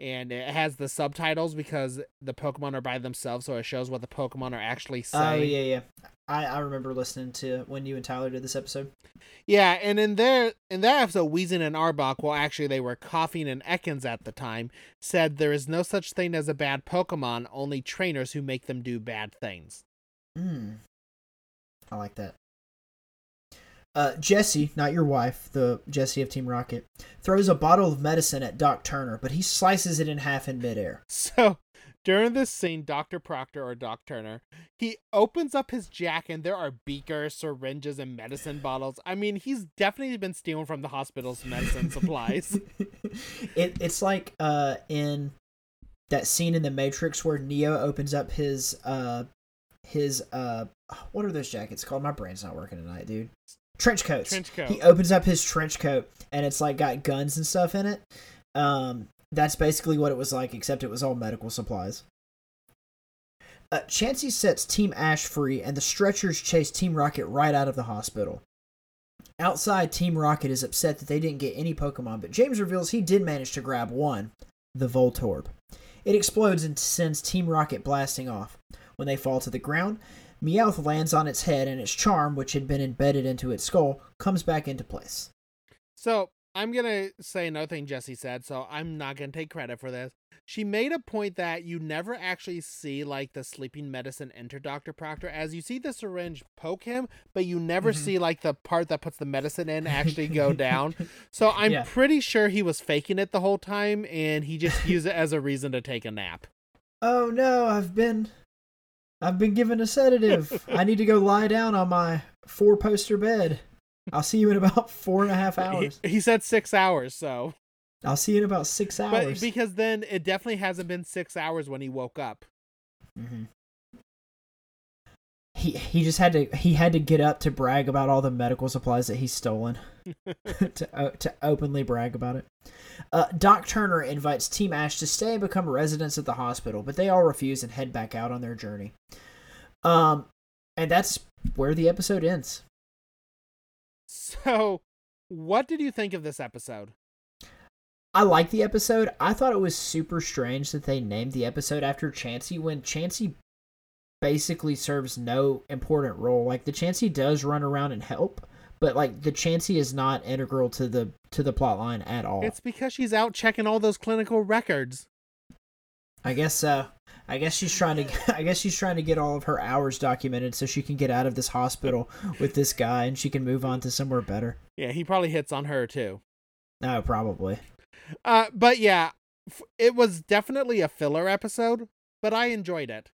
and it has the subtitles because the Pokemon are by themselves, so it shows what the Pokemon are actually saying. Oh saying. yeah, yeah. I, I remember listening to when you and Tyler did this episode. Yeah, and in there in that episode, Weezing and Arbok, well actually they were Koffing and Ekans at the time, said there is no such thing as a bad Pokemon, only trainers who make them do bad things. Hmm. I like that. Uh, Jessie, not your wife, the Jessie of Team Rocket, throws a bottle of medicine at Doc Turner, but he slices it in half in midair. So during this scene, Dr. Proctor or Doc Turner, he opens up his jacket and there are beakers, syringes, and medicine bottles. I mean, he's definitely been stealing from the hospital's medicine supplies. it, it's like uh, in that scene in the Matrix where Neo opens up his uh, his uh, what are those jackets called? My brain's not working tonight, dude. Trench coats. Trench coat. He opens up his trench coat and it's like got guns and stuff in it. Um, that's basically what it was like, except it was all medical supplies. Uh, Chansey sets Team Ash free, and the stretchers chase Team Rocket right out of the hospital. Outside, Team Rocket is upset that they didn't get any Pokemon, but James reveals he did manage to grab one, the Voltorb. It explodes and sends Team Rocket blasting off. When they fall to the ground, Meowth lands on its head, and its charm, which had been embedded into its skull, comes back into place. So I'm gonna say another thing Jesse said, so I'm not gonna take credit for this. She made a point that you never actually see like the sleeping medicine enter Dr. Proctor as you see the syringe poke him, but you never Mhm. see like the part that puts the medicine in actually go down. So I'm Yeah. pretty sure he was faking it the whole time and he just used it as a reason to take a nap. Oh no, I've been I've been given a sedative. I need to go lie down on my four poster bed. I'll see you in about four and a half hours. he said six hours, so I'll see you in about six hours. but because then it definitely hasn't been six hours when he woke up. hmm He he just had to he had to get up to brag about all the medical supplies that he's stolen to to openly brag about it. Uh, Doc Turner invites Team Ash to stay and become residents at the hospital, but they all refuse and head back out on their journey. Um, and that's where the episode ends. So, what did you think of this episode? I like the episode. I thought it was super strange that they named the episode after Chansey when Chansey basically serves no important role. Like the Chansey does run around and help, but like the Chansey is not integral to the to the plot line at all. It's because she's out checking all those clinical records. I guess so. I guess she's trying to. I guess she's trying to get all of her hours documented so she can get out of this hospital with this guy and she can move on to somewhere better. Yeah, he probably hits on her too. No, probably. Uh, but yeah, f- it was definitely a filler episode, but I enjoyed it.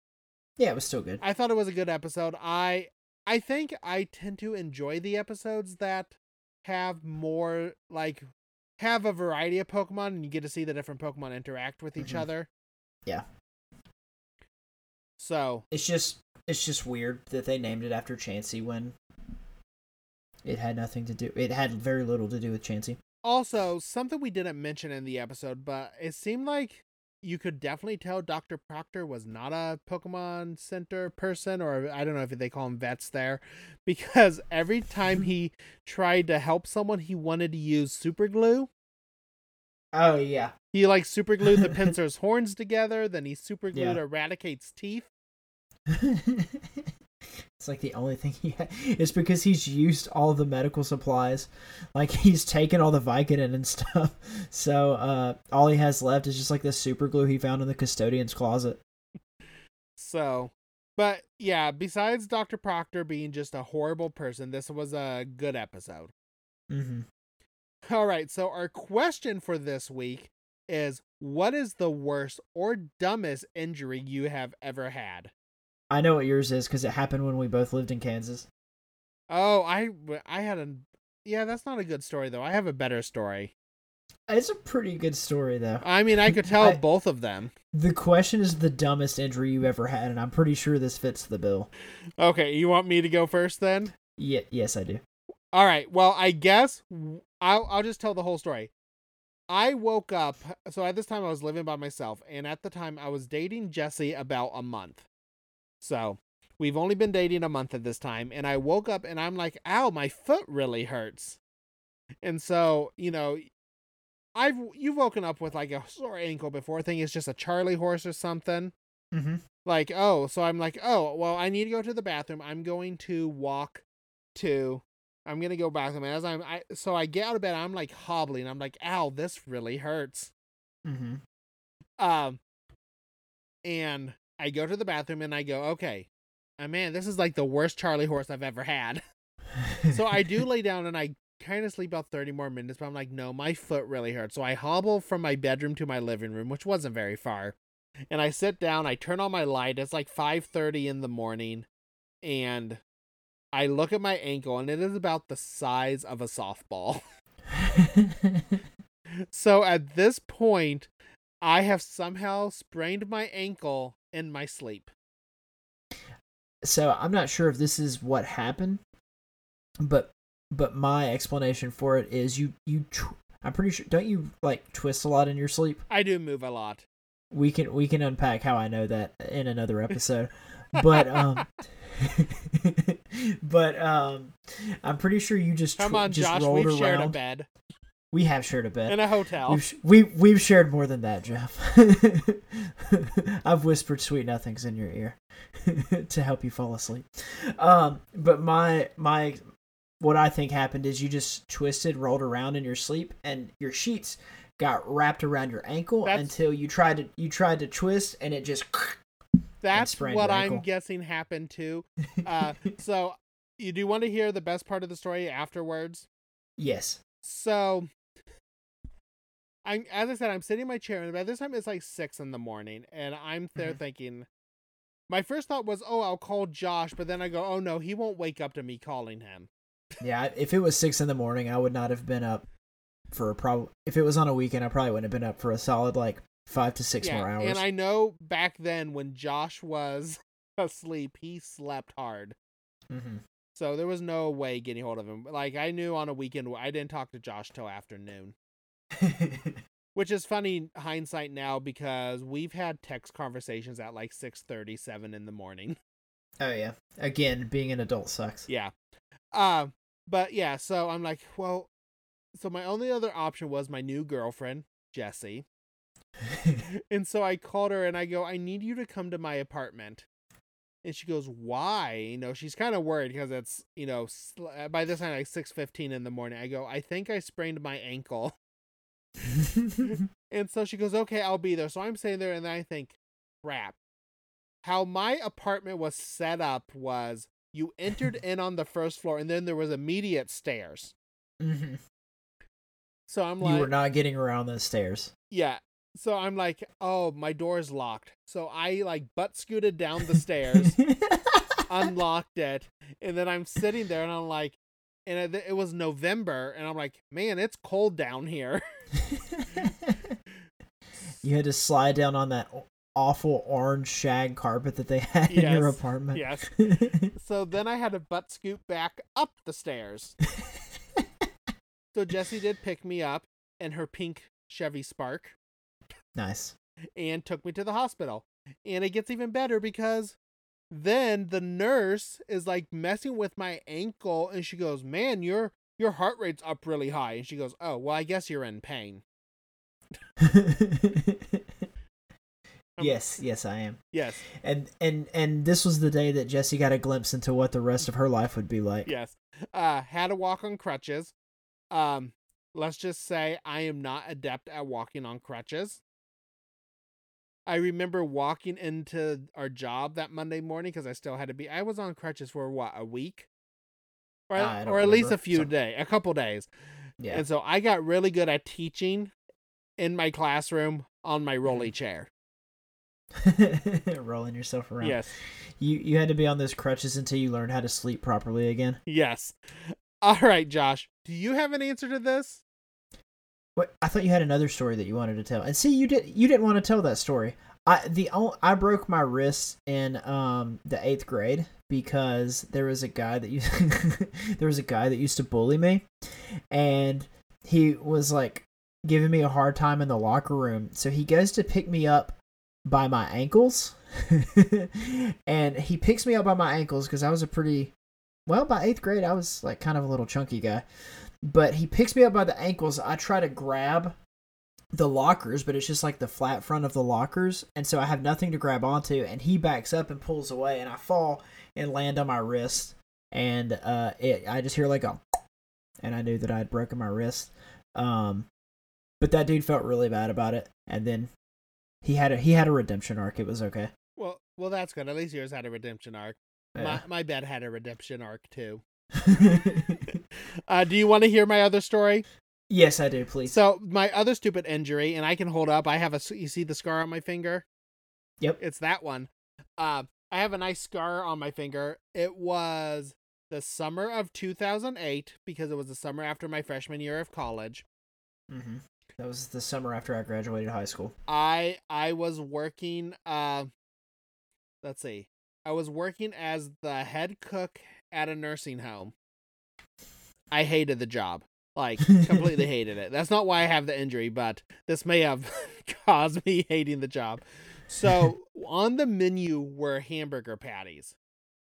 Yeah, it was still good. I thought it was a good episode. I I think I tend to enjoy the episodes that have more like have a variety of Pokemon and you get to see the different Pokemon interact with each Mhm. other. Yeah. So It's just it's just weird that they named it after Chansey when it had nothing to do. It had very little to do with Chansey. also something we didn't mention in the episode, but it seemed like you could definitely tell Dr. Proctor was not a Pokemon Center person, or I don't know if they call them vets there, because every time he tried to help someone, he wanted to use super glue. Oh yeah. He like super glued the Pinsir's horns together, then he super glued Yeah. a Raticate's teeth. It's like the only thing he. Ha- it's because he's used all the medical supplies, like he's taken all the Vicodin and stuff. So uh, all he has left is just like the super glue he found in the custodian's closet. So, but yeah, besides Dr. Proctor being just a horrible person, this was a good episode. Mm-hmm. All right, so our question for this week is what is the worst or dumbest injury you have ever had? I know what yours is because it happened when we both lived in Kansas. Oh, I I had a Yeah, that's not a good story though. I have a better story. It's a pretty good story though. I mean, I could tell I- both of them. The question is the dumbest injury you ever had, and I'm pretty sure this fits the bill. Okay, you want me to go first then? Yeah, yes, I do. All right. Well, I guess I'll I'll just tell the whole story. I woke up. So at this time, I was living by myself, and at the time, I was dating Jesse about a month. So we've only been dating a month at this time, and I woke up and I'm like, "Ow, my foot really hurts." And so you know, I've you've woken up with like a sore ankle before. Think it's just a Charlie horse or something Mm-hmm. like oh so i'm like oh well i need to go to the bathroom i'm going to walk to i'm gonna go bathroom and as i'm I, so i get out of bed i'm like hobbling i'm like ow this really hurts Mm-hmm. um and i go to the bathroom and i go okay uh, man this is like the worst charlie horse i've ever had. So i do lay down and i kind of sleep about 30 more minutes but i'm like no my foot really hurts. So i hobble from my bedroom to my living room which wasn't very far and i sit down i turn on my light it's like 5.30 in the morning and i look at my ankle and it is about the size of a softball. So at this point i have somehow sprained my ankle in my sleep so I'm not sure if this is what happened, but but my explanation for it is you you. Tw- I'm pretty sure. Don't you like twist a lot in your sleep? i do move a lot We can we can unpack how I know that in another episode. but um, but um, I'm pretty sure you just come on just josh rolled we've shared a bed We have shared a bed. in a hotel We've, sh- we we've shared more than that, Jeff. I've whispered sweet nothings in your ear to help you fall asleep. Um, but my my what I think happened is you just twisted, rolled around in your sleep, and your sheets got wrapped around your ankle That's- until you tried to you tried to twist, and it just That's what I'm guessing happened too. Uh, so, you do want to hear the best part of the story afterwards? yes. So, I'm as I said, I'm sitting in my chair, and by this time it's like six in the morning, and I'm there Mhm. thinking. My first thought was, "Oh, I'll call Josh," but then I go, "Oh no, he won't wake up to me calling him." Yeah, if it was six in the morning, I would not have been up for a prob. If it was on a weekend, I probably wouldn't have been up for a solid like five to six yeah, more hours. and I know back then when Josh was asleep, he slept hard. hmm So there was no way getting hold of him. Like I knew on a weekend, I didn't talk to Josh till afternoon. Which is funny hindsight now because we've had text conversations at like six thirty seven in the morning. oh yeah. Again, being an adult sucks. yeah. Um but yeah, so I'm like, well so my only other option was my new girlfriend, Jessie. And so I called her and I go, I need you to come to my apartment. And she goes, "Why?" You know, she's kind of worried because it's you know uh, by this time like six fifteen in the morning. I go, "I think I sprained my ankle," and so she goes, "Okay, I'll be there." So I'm sitting there and I think, "Crap, how my apartment was set up was you entered in on the first floor and then there was immediate stairs. hmm So I'm like, You were not getting around those stairs. Yeah. So I'm like, "Oh, my door is locked." So I like butt scooted down the stairs, unlocked it, and then I'm sitting there and I'm like and it, it was November and I'm like, "Man, it's cold down here." you had to slide down on that awful orange shag carpet that they had in your apartment. yes. So then I had to butt scoot back up the stairs. So Jessie did pick me up in her pink Chevy Spark nice. and took me to the hospital. And it gets even better because then the nurse is like messing with my ankle and she goes, "Man, your your heart rate's up really high." And she goes, "Oh, well, I guess you're in pain." Um, yes, yes, I am. Yes. And and and this was the day that Jesse got a glimpse into what the rest of her life would be like. Yes. Uh had to walk on crutches. Um let's just say I am not adept at walking on crutches. I remember walking into our job that Monday morning because I still had to be. I was on crutches for what a week, or don't or at least a few Some- day, a couple days. Yeah. And so I got really good at teaching in my classroom on my Mm-hmm. rolly chair. Rolling yourself around. Yes, You you had to be on those crutches until you learned how to sleep properly again. yes. All right, Josh. Do you have an answer to this? I thought you had another story that you wanted to tell. And see, you did you didn't want to tell that story. I the I broke my wrist in um the 8th grade because there was a guy that you there was a guy that used to bully me and he was like giving me a hard time in the locker room. So he goes to pick me up by my ankles. and he picks me up by my ankles cuz I was a pretty well, by 8th grade I was like kind of a little chunky guy but he picks me up by the ankles. I try to grab the lockers, but it's just like the flat front of the lockers, and so I have nothing to grab onto. And he backs up and pulls away, and I fall and land on my wrist, and uh, it I just hear like a, and I knew that I had broken my wrist. Um, but that dude felt really bad about it, and then he had a he had a redemption arc. It was okay. Well, well, that's good. At least yours had a redemption arc. My my bed had a redemption arc too. Uh, do you want to hear my other story? yes, I do. Please. So my other stupid injury, and I can hold up. I have a. You see the scar on my finger? Yep. It's that one. Uh, I have a nice scar on my finger. It was the summer of 2008 because it was the summer after my freshman year of college. Mm hmm That was the summer after I graduated high school. I I was working. Uh, let's see. I was working as the head cook at a nursing home. I hated the job. Like completely hated it. That's not why I have the injury, but this may have caused me hating the job. So on the menu were hamburger patties.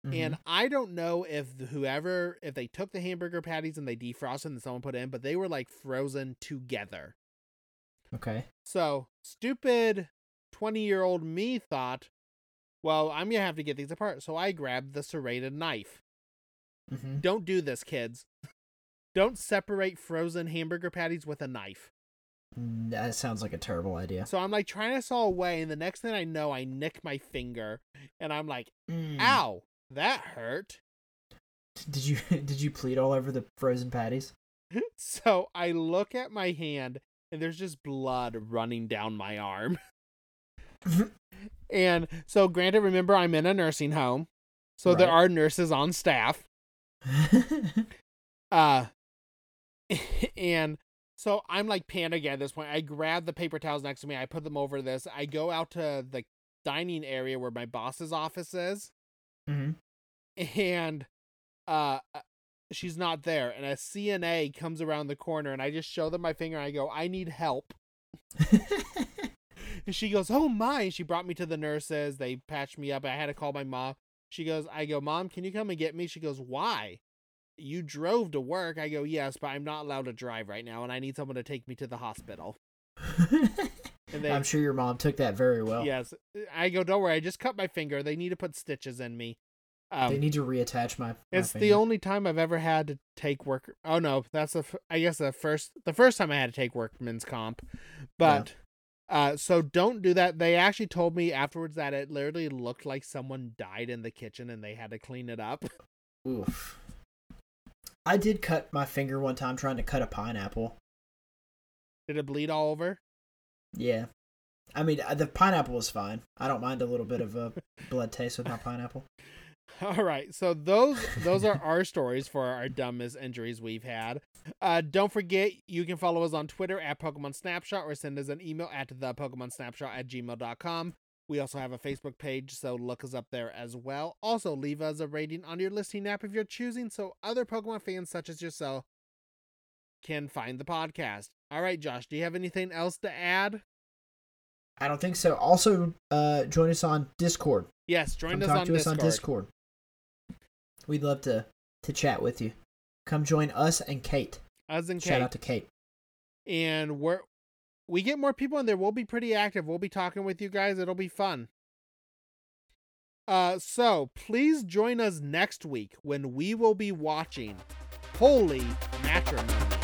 Mhm. And I don't know if whoever if they took the hamburger patties and they defrosted and someone put in, but they were like frozen together. okay. So stupid 20 year old me thought, well, I'm going to have to get these apart. So I grabbed the serrated knife. hmm Don't do this, kids. Don't separate frozen hamburger patties with a knife. That sounds like a terrible idea. So I'm like trying to saw away, and the next thing I know, I nick my finger, and I'm like, Mm. ow, that hurt. Did you did you plead all over the frozen patties? So I look at my hand, and there's just blood running down my arm. and so, granted, remember, I'm in a nursing home. So there are nurses on staff. Uh and so I'm like panicking at this point. I grab the paper towels next to me, I put them over this. I go out to the dining area where my boss's office is, hmm and uh uh, she's not there. And a CNA comes around the corner and I just show them my finger and I go, I need help. And she goes, Oh my. She brought me to the nurses. They patched me up. I had to call my mom. She goes, I go, Mom, can you come and get me? She goes, Why? You drove to work. I go, Yes, but I'm not allowed to drive right now, and I need someone to take me to the hospital. And they, I'm sure your mom took that very well. Yes. I go, Don't worry. I just cut my finger. They need to put stitches in me. Um, they need to reattach my. my it's the only time I've ever had to take work. Oh no, that's the f- I guess the first the first time I had to take workman's comp, but Uh, so don't do that. They actually told me afterwards that it literally looked like someone died in the kitchen and they had to clean it up. Oof. I did cut my finger one time trying to cut a pineapple. Did it bleed all over? Yeah. I mean, uh, the pineapple was fine. I don't mind a little bit of a blood taste with my pineapple. All right, so those those are our stories for our dumbest injuries we've had. Uh, don't forget, you can follow us on Twitter at Pokemon Snapshot or send us an email at the Pokemon Snapshot at gmail.com. We also have a Facebook page, so look us up there as well. Also, leave us a rating on your listening app if you're choosing, so other Pokemon fans such as yourself can find the podcast. All right, Josh, do you have anything else to add? I don't think so. Also, uh, join us on Discord. Yes, join Come us talk on to Discord. us on Discord. We'd love to to chat with you. Come join us and Kate. Us and Shout Kate. out to Kate. and we're we get more people in there. We'll be pretty active. We'll be talking with you guys. It'll be fun. Uh, so please join us next week when we will be watching Holy Matrimony.